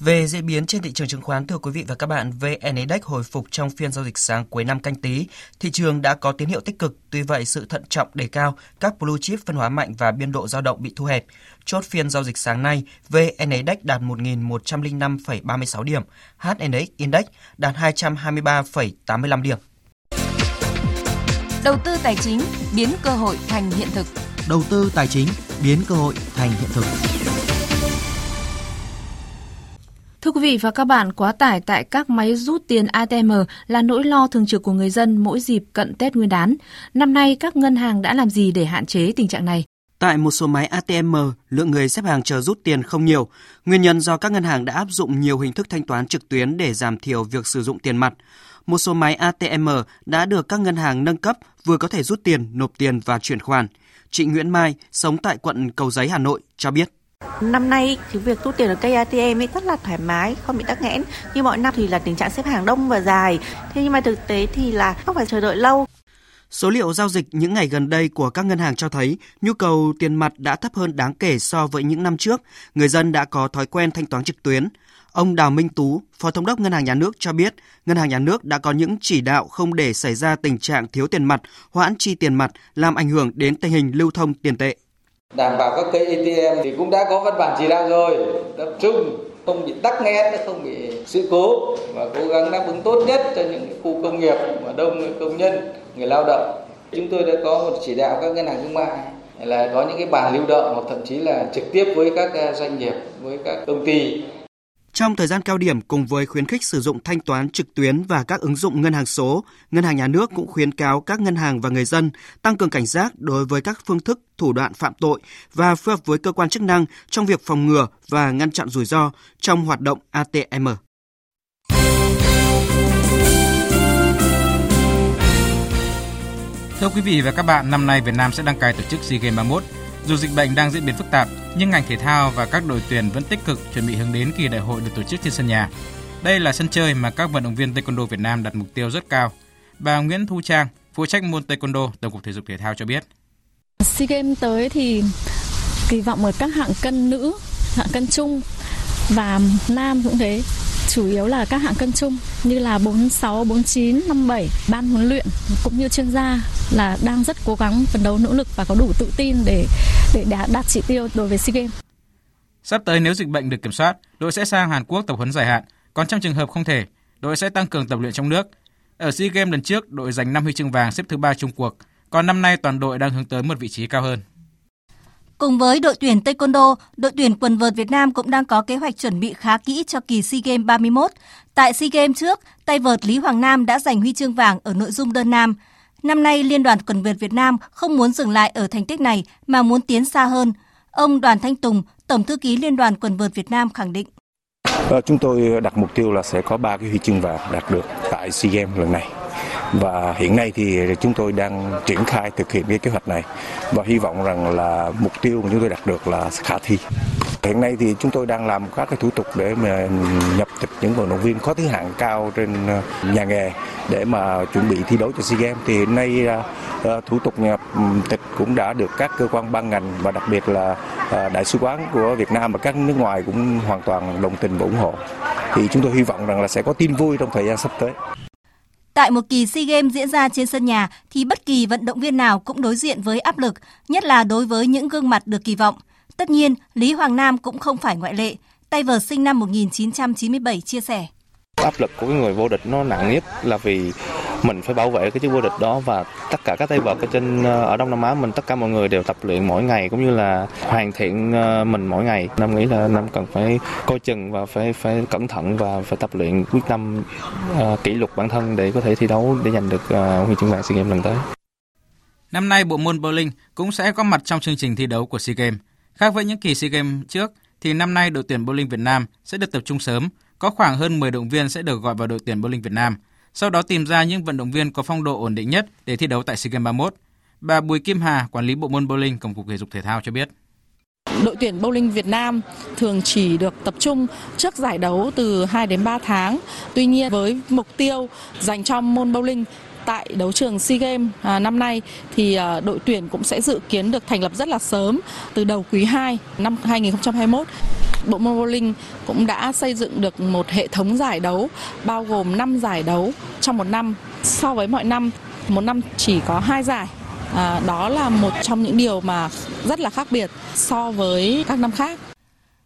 [SPEAKER 33] Về diễn biến trên thị trường chứng khoán, thưa quý vị và các bạn, VN Index hồi phục trong phiên giao dịch sáng cuối năm canh tí. Thị trường đã có tín hiệu tích cực, tuy vậy sự thận trọng đề cao, các blue chip phân hóa mạnh và biên độ dao động bị thu hẹp. Chốt phiên giao dịch sáng nay, VN Index đạt 1.105,36 điểm, HNX Index đạt 223,85 điểm.
[SPEAKER 20] Đầu tư tài chính biến cơ hội thành hiện thực.
[SPEAKER 19] Đầu tư tài chính biến cơ hội thành hiện thực.
[SPEAKER 34] Thưa quý vị và các bạn, quá tải tại các máy rút tiền ATM là nỗi lo thường trực của người dân mỗi dịp cận Tết Nguyên đán. Năm nay, các ngân hàng đã làm gì để hạn chế tình trạng này?
[SPEAKER 33] Tại một số máy ATM, lượng người xếp hàng chờ rút tiền không nhiều. Nguyên nhân do các ngân hàng đã áp dụng nhiều hình thức thanh toán trực tuyến để giảm thiểu việc sử dụng tiền mặt. Một số máy ATM đã được các ngân hàng nâng cấp vừa có thể rút tiền, nộp tiền và chuyển khoản. Chị Nguyễn Mai, sống tại quận Cầu Giấy, Hà Nội, cho biết.
[SPEAKER 35] Năm nay thì việc rút tiền ở cây ATM ấy rất là thoải mái, không bị tắc nghẽn. Như mọi năm thì là tình trạng xếp hàng đông và dài. Thế nhưng mà thực tế thì là không phải chờ đợi lâu.
[SPEAKER 33] Số liệu giao dịch những ngày gần đây của các ngân hàng cho thấy nhu cầu tiền mặt đã thấp hơn đáng kể so với những năm trước. Người dân đã có thói quen thanh toán trực tuyến. Ông Đào Minh Tú, Phó Thống đốc Ngân hàng Nhà nước cho biết, Ngân hàng Nhà nước đã có những chỉ đạo không để xảy ra tình trạng thiếu tiền mặt, hoãn chi tiền mặt làm ảnh hưởng đến tình hình lưu thông tiền tệ.
[SPEAKER 36] Đảm bảo các cây ATM thì cũng đã có văn bản chỉ đạo rồi, tập trung không bị tắc nghẽn, không bị sự cố và cố gắng đáp ứng tốt nhất cho những khu công nghiệp mà đông công nhân, người lao động. Chúng tôi đã có một chỉ đạo các ngân hàng thương mại là có những cái bàn lưu động hoặc thậm chí là trực tiếp với các ờ, doanh nghiệp, với các công ty
[SPEAKER 33] trong thời gian cao điểm cùng với khuyến khích sử dụng thanh toán trực tuyến và các ứng dụng ngân hàng số, Ngân hàng Nhà nước cũng khuyến cáo các ngân hàng và người dân tăng cường cảnh giác đối với các phương thức thủ đoạn phạm tội và phối hợp với cơ quan chức năng trong việc phòng ngừa và ngăn chặn rủi ro trong hoạt động ATM.
[SPEAKER 37] Thưa quý vị và các bạn, năm nay Việt Nam sẽ đăng cai tổ chức SEA Games 31 dù dịch bệnh đang diễn biến phức tạp, nhưng ngành thể thao và các đội tuyển vẫn tích cực chuẩn bị hướng đến kỳ đại hội được tổ chức trên sân nhà. Đây là sân chơi mà các vận động viên taekwondo Việt Nam đặt mục tiêu rất cao. Bà Nguyễn Thu Trang, phụ trách môn taekwondo, Tổng cục Thể dục Thể thao cho biết.
[SPEAKER 38] SEA Games tới thì kỳ vọng ở các hạng cân nữ, hạng cân chung và nam cũng thế chủ yếu là các hạng cân chung như là 46, 49, 57. Ban huấn luyện cũng như chuyên gia là đang rất cố gắng phấn đấu nỗ lực và có đủ tự tin để để đạt chỉ tiêu đối với SEA Games.
[SPEAKER 37] Sắp tới nếu dịch bệnh được kiểm soát, đội sẽ sang Hàn Quốc tập huấn dài hạn, còn trong trường hợp không thể, đội sẽ tăng cường tập luyện trong nước. Ở SEA Games lần trước, đội giành 5 huy chương vàng xếp thứ ba chung cuộc, còn năm nay toàn đội đang hướng tới một vị trí cao hơn.
[SPEAKER 29] Cùng với đội tuyển Taekwondo, đội tuyển quần vợt Việt Nam cũng đang có kế hoạch chuẩn bị khá kỹ cho kỳ SEA Games 31. Tại SEA Games trước, tay vợt Lý Hoàng Nam đã giành huy chương vàng ở nội dung đơn nam. Năm nay, Liên đoàn quần vợt Việt Nam không muốn dừng lại ở thành tích này mà muốn tiến xa hơn. Ông Đoàn Thanh Tùng, Tổng thư ký Liên đoàn quần vợt Việt Nam khẳng định.
[SPEAKER 33] Ờ, chúng tôi đặt mục tiêu là sẽ có 3 cái huy chương vàng đạt được tại SEA Games lần này và hiện nay thì chúng tôi đang triển khai thực hiện cái kế hoạch này và hy vọng rằng là mục tiêu mà chúng tôi đạt được là khả thi. Hiện nay thì chúng tôi đang làm các cái thủ tục để mà nhập tịch những vận động viên có thứ hạng cao trên ờ, nhà nghề để mà chuẩn bị thi đấu cho SEA Games. Thì hiện nay ờ, ờ, thủ tục nhập tịch cũng đã được các cơ quan ban ngành và đặc biệt là đại sứ quán của Việt Nam và các nước ngoài cũng hoàn toàn đồng tình và ủng hộ. Thì chúng tôi hy vọng rằng là sẽ có tin vui trong thời gian sắp tới.
[SPEAKER 29] Tại một kỳ SEA Games diễn ra trên sân nhà thì bất kỳ vận động viên nào cũng đối diện với áp lực, nhất là đối với những gương mặt được kỳ vọng. Tất nhiên, Lý Hoàng Nam cũng không phải ngoại lệ. Tay vợt sinh năm 1997 chia sẻ.
[SPEAKER 30] Áp lực của cái người vô địch nó nặng nhất là vì mình phải bảo vệ cái chức vô địch đó và tất cả các tay vợt ở trên ờ, ở Đông Nam Á mình tất cả mọi người đều tập luyện mỗi ngày cũng như là hoàn thiện ờ, mình mỗi ngày. Nam nghĩ là Nam cần phải coi chừng và phải phải cẩn thận và phải tập luyện quyết tâm uh, kỷ luật bản thân để có thể thi đấu để giành được uh, huy chương vàng SEA Games lần tới.
[SPEAKER 37] Năm nay bộ môn bowling cũng sẽ có mặt trong chương trình thi đấu của SEA Games. Khác với những kỳ SEA Games trước thì năm nay đội tuyển bowling Việt Nam sẽ được tập trung sớm, có khoảng hơn 10 động viên sẽ được gọi vào đội tuyển bowling Việt Nam – sau đó tìm ra những vận động viên có phong độ ổn định nhất để thi đấu tại SEA Games 31. Bà Bùi Kim Hà, quản lý bộ môn bowling, Tổng cục Thể dục Thể thao cho biết.
[SPEAKER 28] Đội tuyển bowling Việt Nam thường chỉ được tập trung trước giải đấu từ 2 đến 3 tháng. Tuy nhiên với mục tiêu dành cho môn bowling tại đấu trường SEA Games à, năm nay thì à, đội tuyển cũng sẽ dự kiến được thành lập rất là sớm từ đầu quý 2 năm 2021. Bộ môn bowling cũng đã xây dựng được một hệ thống giải đấu bao gồm 5 giải đấu trong một năm. So với mọi năm, một năm chỉ có 2 giải. À, đó là một trong những điều mà rất là khác biệt so với các năm khác.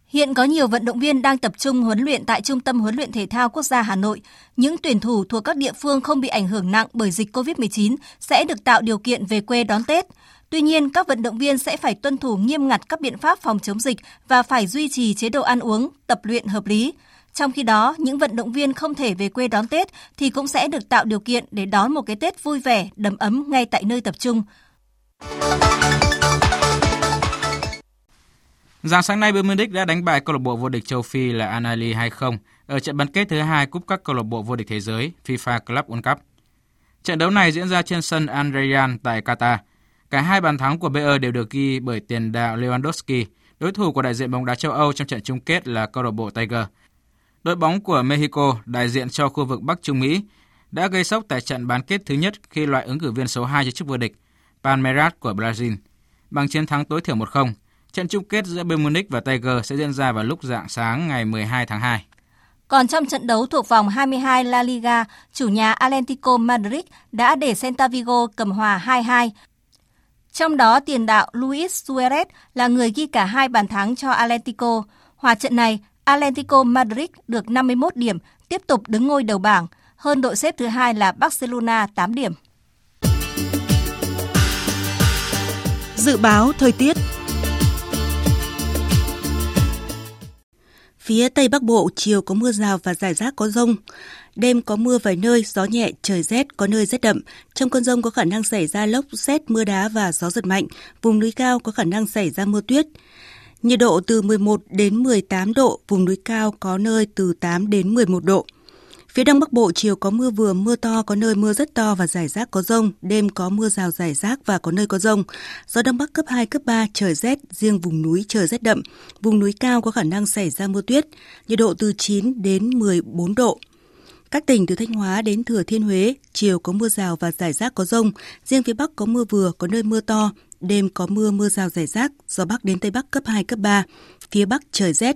[SPEAKER 29] Hiện có nhiều vận động viên đang tập trung huấn luyện tại Trung tâm huấn luyện thể thao quốc gia Hà Nội. Những tuyển thủ thuộc các địa phương không bị ảnh hưởng nặng bởi dịch COVID-19 sẽ được tạo điều kiện về quê đón Tết. Tuy nhiên, các vận động viên sẽ phải tuân thủ nghiêm ngặt các biện pháp phòng chống dịch và phải duy trì chế độ ăn uống, tập luyện hợp lý. Trong khi đó, những vận động viên không thể về quê đón Tết thì cũng sẽ được tạo điều kiện để đón một cái Tết vui vẻ, đầm ấm ngay tại nơi tập trung.
[SPEAKER 37] Dạng sáng nay Bayern Munich đã đánh bại câu lạc bộ vô địch châu Phi là Anali 2-0 ở trận bán kết thứ hai cúp các câu lạc bộ vô địch thế giới FIFA Club World Cup. Trận đấu này diễn ra trên sân Al Rayyan tại Qatar. Cả hai bàn thắng của Bayer đều được ghi bởi tiền đạo Lewandowski, đối thủ của đại diện bóng đá châu Âu trong trận chung kết là câu lạc bộ Tiger. Đội bóng của Mexico, đại diện cho khu vực Bắc Trung Mỹ, đã gây sốc tại trận bán kết thứ nhất khi loại ứng cử viên số 2 cho chức vô địch, Palmeiras của Brazil, bằng chiến thắng tối thiểu 1-0. Trận chung kết giữa Bayern Munich và Tiger sẽ diễn ra vào lúc dạng sáng ngày 12 tháng 2.
[SPEAKER 29] Còn trong trận đấu thuộc vòng 22 La Liga, chủ nhà Atlético Madrid đã để Celta Vigo cầm hòa 2-2. Trong đó tiền đạo Luis Suarez là người ghi cả hai bàn thắng cho Atlético. Hòa trận này, Atlético Madrid được 51 điểm, tiếp tục đứng ngôi đầu bảng, hơn đội xếp thứ hai là Barcelona 8 điểm. Dự báo thời tiết Phía Tây Bắc Bộ chiều có mưa rào và rải rác có rông. Đêm có mưa vài nơi, gió nhẹ, trời rét, có nơi rét đậm. Trong cơn rông có khả năng xảy ra lốc, xét, mưa đá và gió giật mạnh. Vùng núi cao có khả năng xảy ra mưa tuyết. Nhiệt độ từ 11 đến 18 độ, vùng núi cao có nơi từ 8 đến 11 độ. Phía Đông Bắc Bộ chiều có mưa vừa, mưa to, có nơi mưa rất to và rải rác có rông. Đêm có mưa rào rải rác và có nơi có rông. Gió Đông Bắc cấp 2, cấp 3, trời rét, riêng vùng núi trời rét đậm. Vùng núi cao có khả năng xảy ra mưa tuyết. Nhiệt độ từ 9 đến 14 độ. Các tỉnh từ Thanh Hóa đến Thừa Thiên Huế, chiều có mưa rào và rải rác có rông. Riêng phía Bắc có mưa vừa, có nơi mưa to. Đêm có mưa, mưa rào rải rác, gió Bắc đến Tây Bắc cấp 2, cấp 3. Phía Bắc trời rét,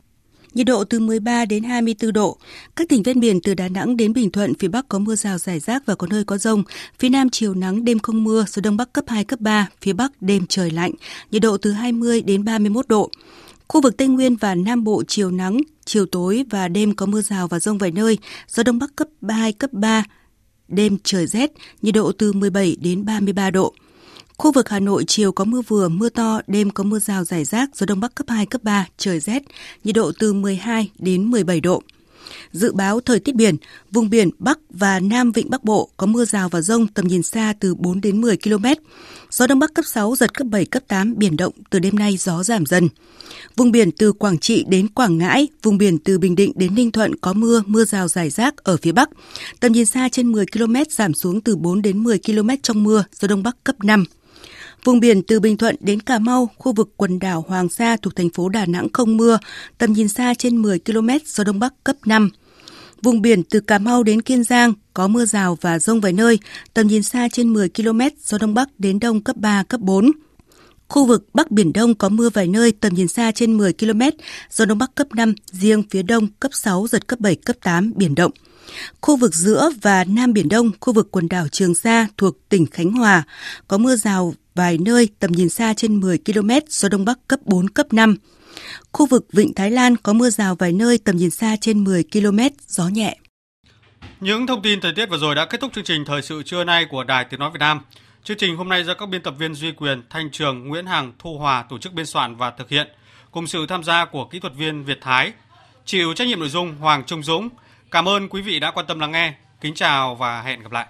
[SPEAKER 29] nhiệt độ từ 13 đến 24 độ. Các tỉnh ven biển từ Đà Nẵng đến Bình Thuận, phía Bắc có mưa rào rải rác và có nơi có rông. Phía Nam chiều nắng, đêm không mưa, gió Đông Bắc cấp 2, cấp 3, phía Bắc đêm trời lạnh, nhiệt độ từ 20 đến 31 độ.
[SPEAKER 23] Khu vực Tây Nguyên và Nam Bộ chiều nắng, chiều tối và đêm có mưa rào và rông vài nơi, gió Đông Bắc cấp 2, cấp 3, đêm trời rét, nhiệt độ từ 17 đến 33 độ. Khu vực Hà Nội chiều có mưa vừa, mưa to, đêm có mưa rào rải rác, gió Đông Bắc cấp 2, cấp 3, trời rét, nhiệt độ từ 12 đến 17 độ. Dự báo thời tiết biển, vùng biển Bắc và Nam Vịnh Bắc Bộ có mưa rào và rông tầm nhìn xa từ 4 đến 10 km. Gió Đông Bắc cấp 6, giật cấp 7, cấp 8, biển động, từ đêm nay gió giảm dần. Vùng biển từ Quảng Trị đến Quảng Ngãi, vùng biển từ Bình Định đến Ninh Thuận có mưa, mưa rào rải rác ở phía Bắc. Tầm nhìn xa trên 10 km giảm xuống từ 4 đến 10 km trong mưa, gió Đông Bắc cấp 5. Vùng biển từ Bình Thuận đến Cà Mau, khu vực quần đảo Hoàng Sa thuộc thành phố Đà Nẵng không mưa, tầm nhìn xa trên 10 km, gió Đông Bắc cấp 5. Vùng biển từ Cà Mau đến Kiên Giang có mưa rào và rông vài nơi, tầm nhìn xa trên 10 km, gió Đông Bắc đến Đông cấp 3, cấp 4. Khu vực Bắc Biển Đông có mưa vài nơi, tầm nhìn xa trên 10 km, gió Đông Bắc cấp 5, riêng phía Đông cấp 6, giật cấp 7, cấp 8, biển động. Khu vực giữa và Nam Biển Đông, khu vực quần đảo Trường Sa thuộc tỉnh Khánh Hòa, có mưa rào vài nơi tầm nhìn xa trên 10 km, gió Đông Bắc cấp 4, cấp 5. Khu vực Vịnh Thái Lan có mưa rào vài nơi tầm nhìn xa trên 10 km, gió nhẹ.
[SPEAKER 1] Những thông tin thời tiết vừa rồi đã kết thúc chương trình Thời sự trưa nay của Đài Tiếng Nói Việt Nam. Chương trình hôm nay do các biên tập viên Duy Quyền, Thanh Trường, Nguyễn Hằng, Thu Hòa tổ chức biên soạn và thực hiện, cùng sự tham gia của kỹ thuật viên Việt Thái. Chịu trách nhiệm nội dung Hoàng Trung Dũng. Cảm ơn quý vị đã quan tâm lắng nghe. Kính chào và hẹn gặp lại.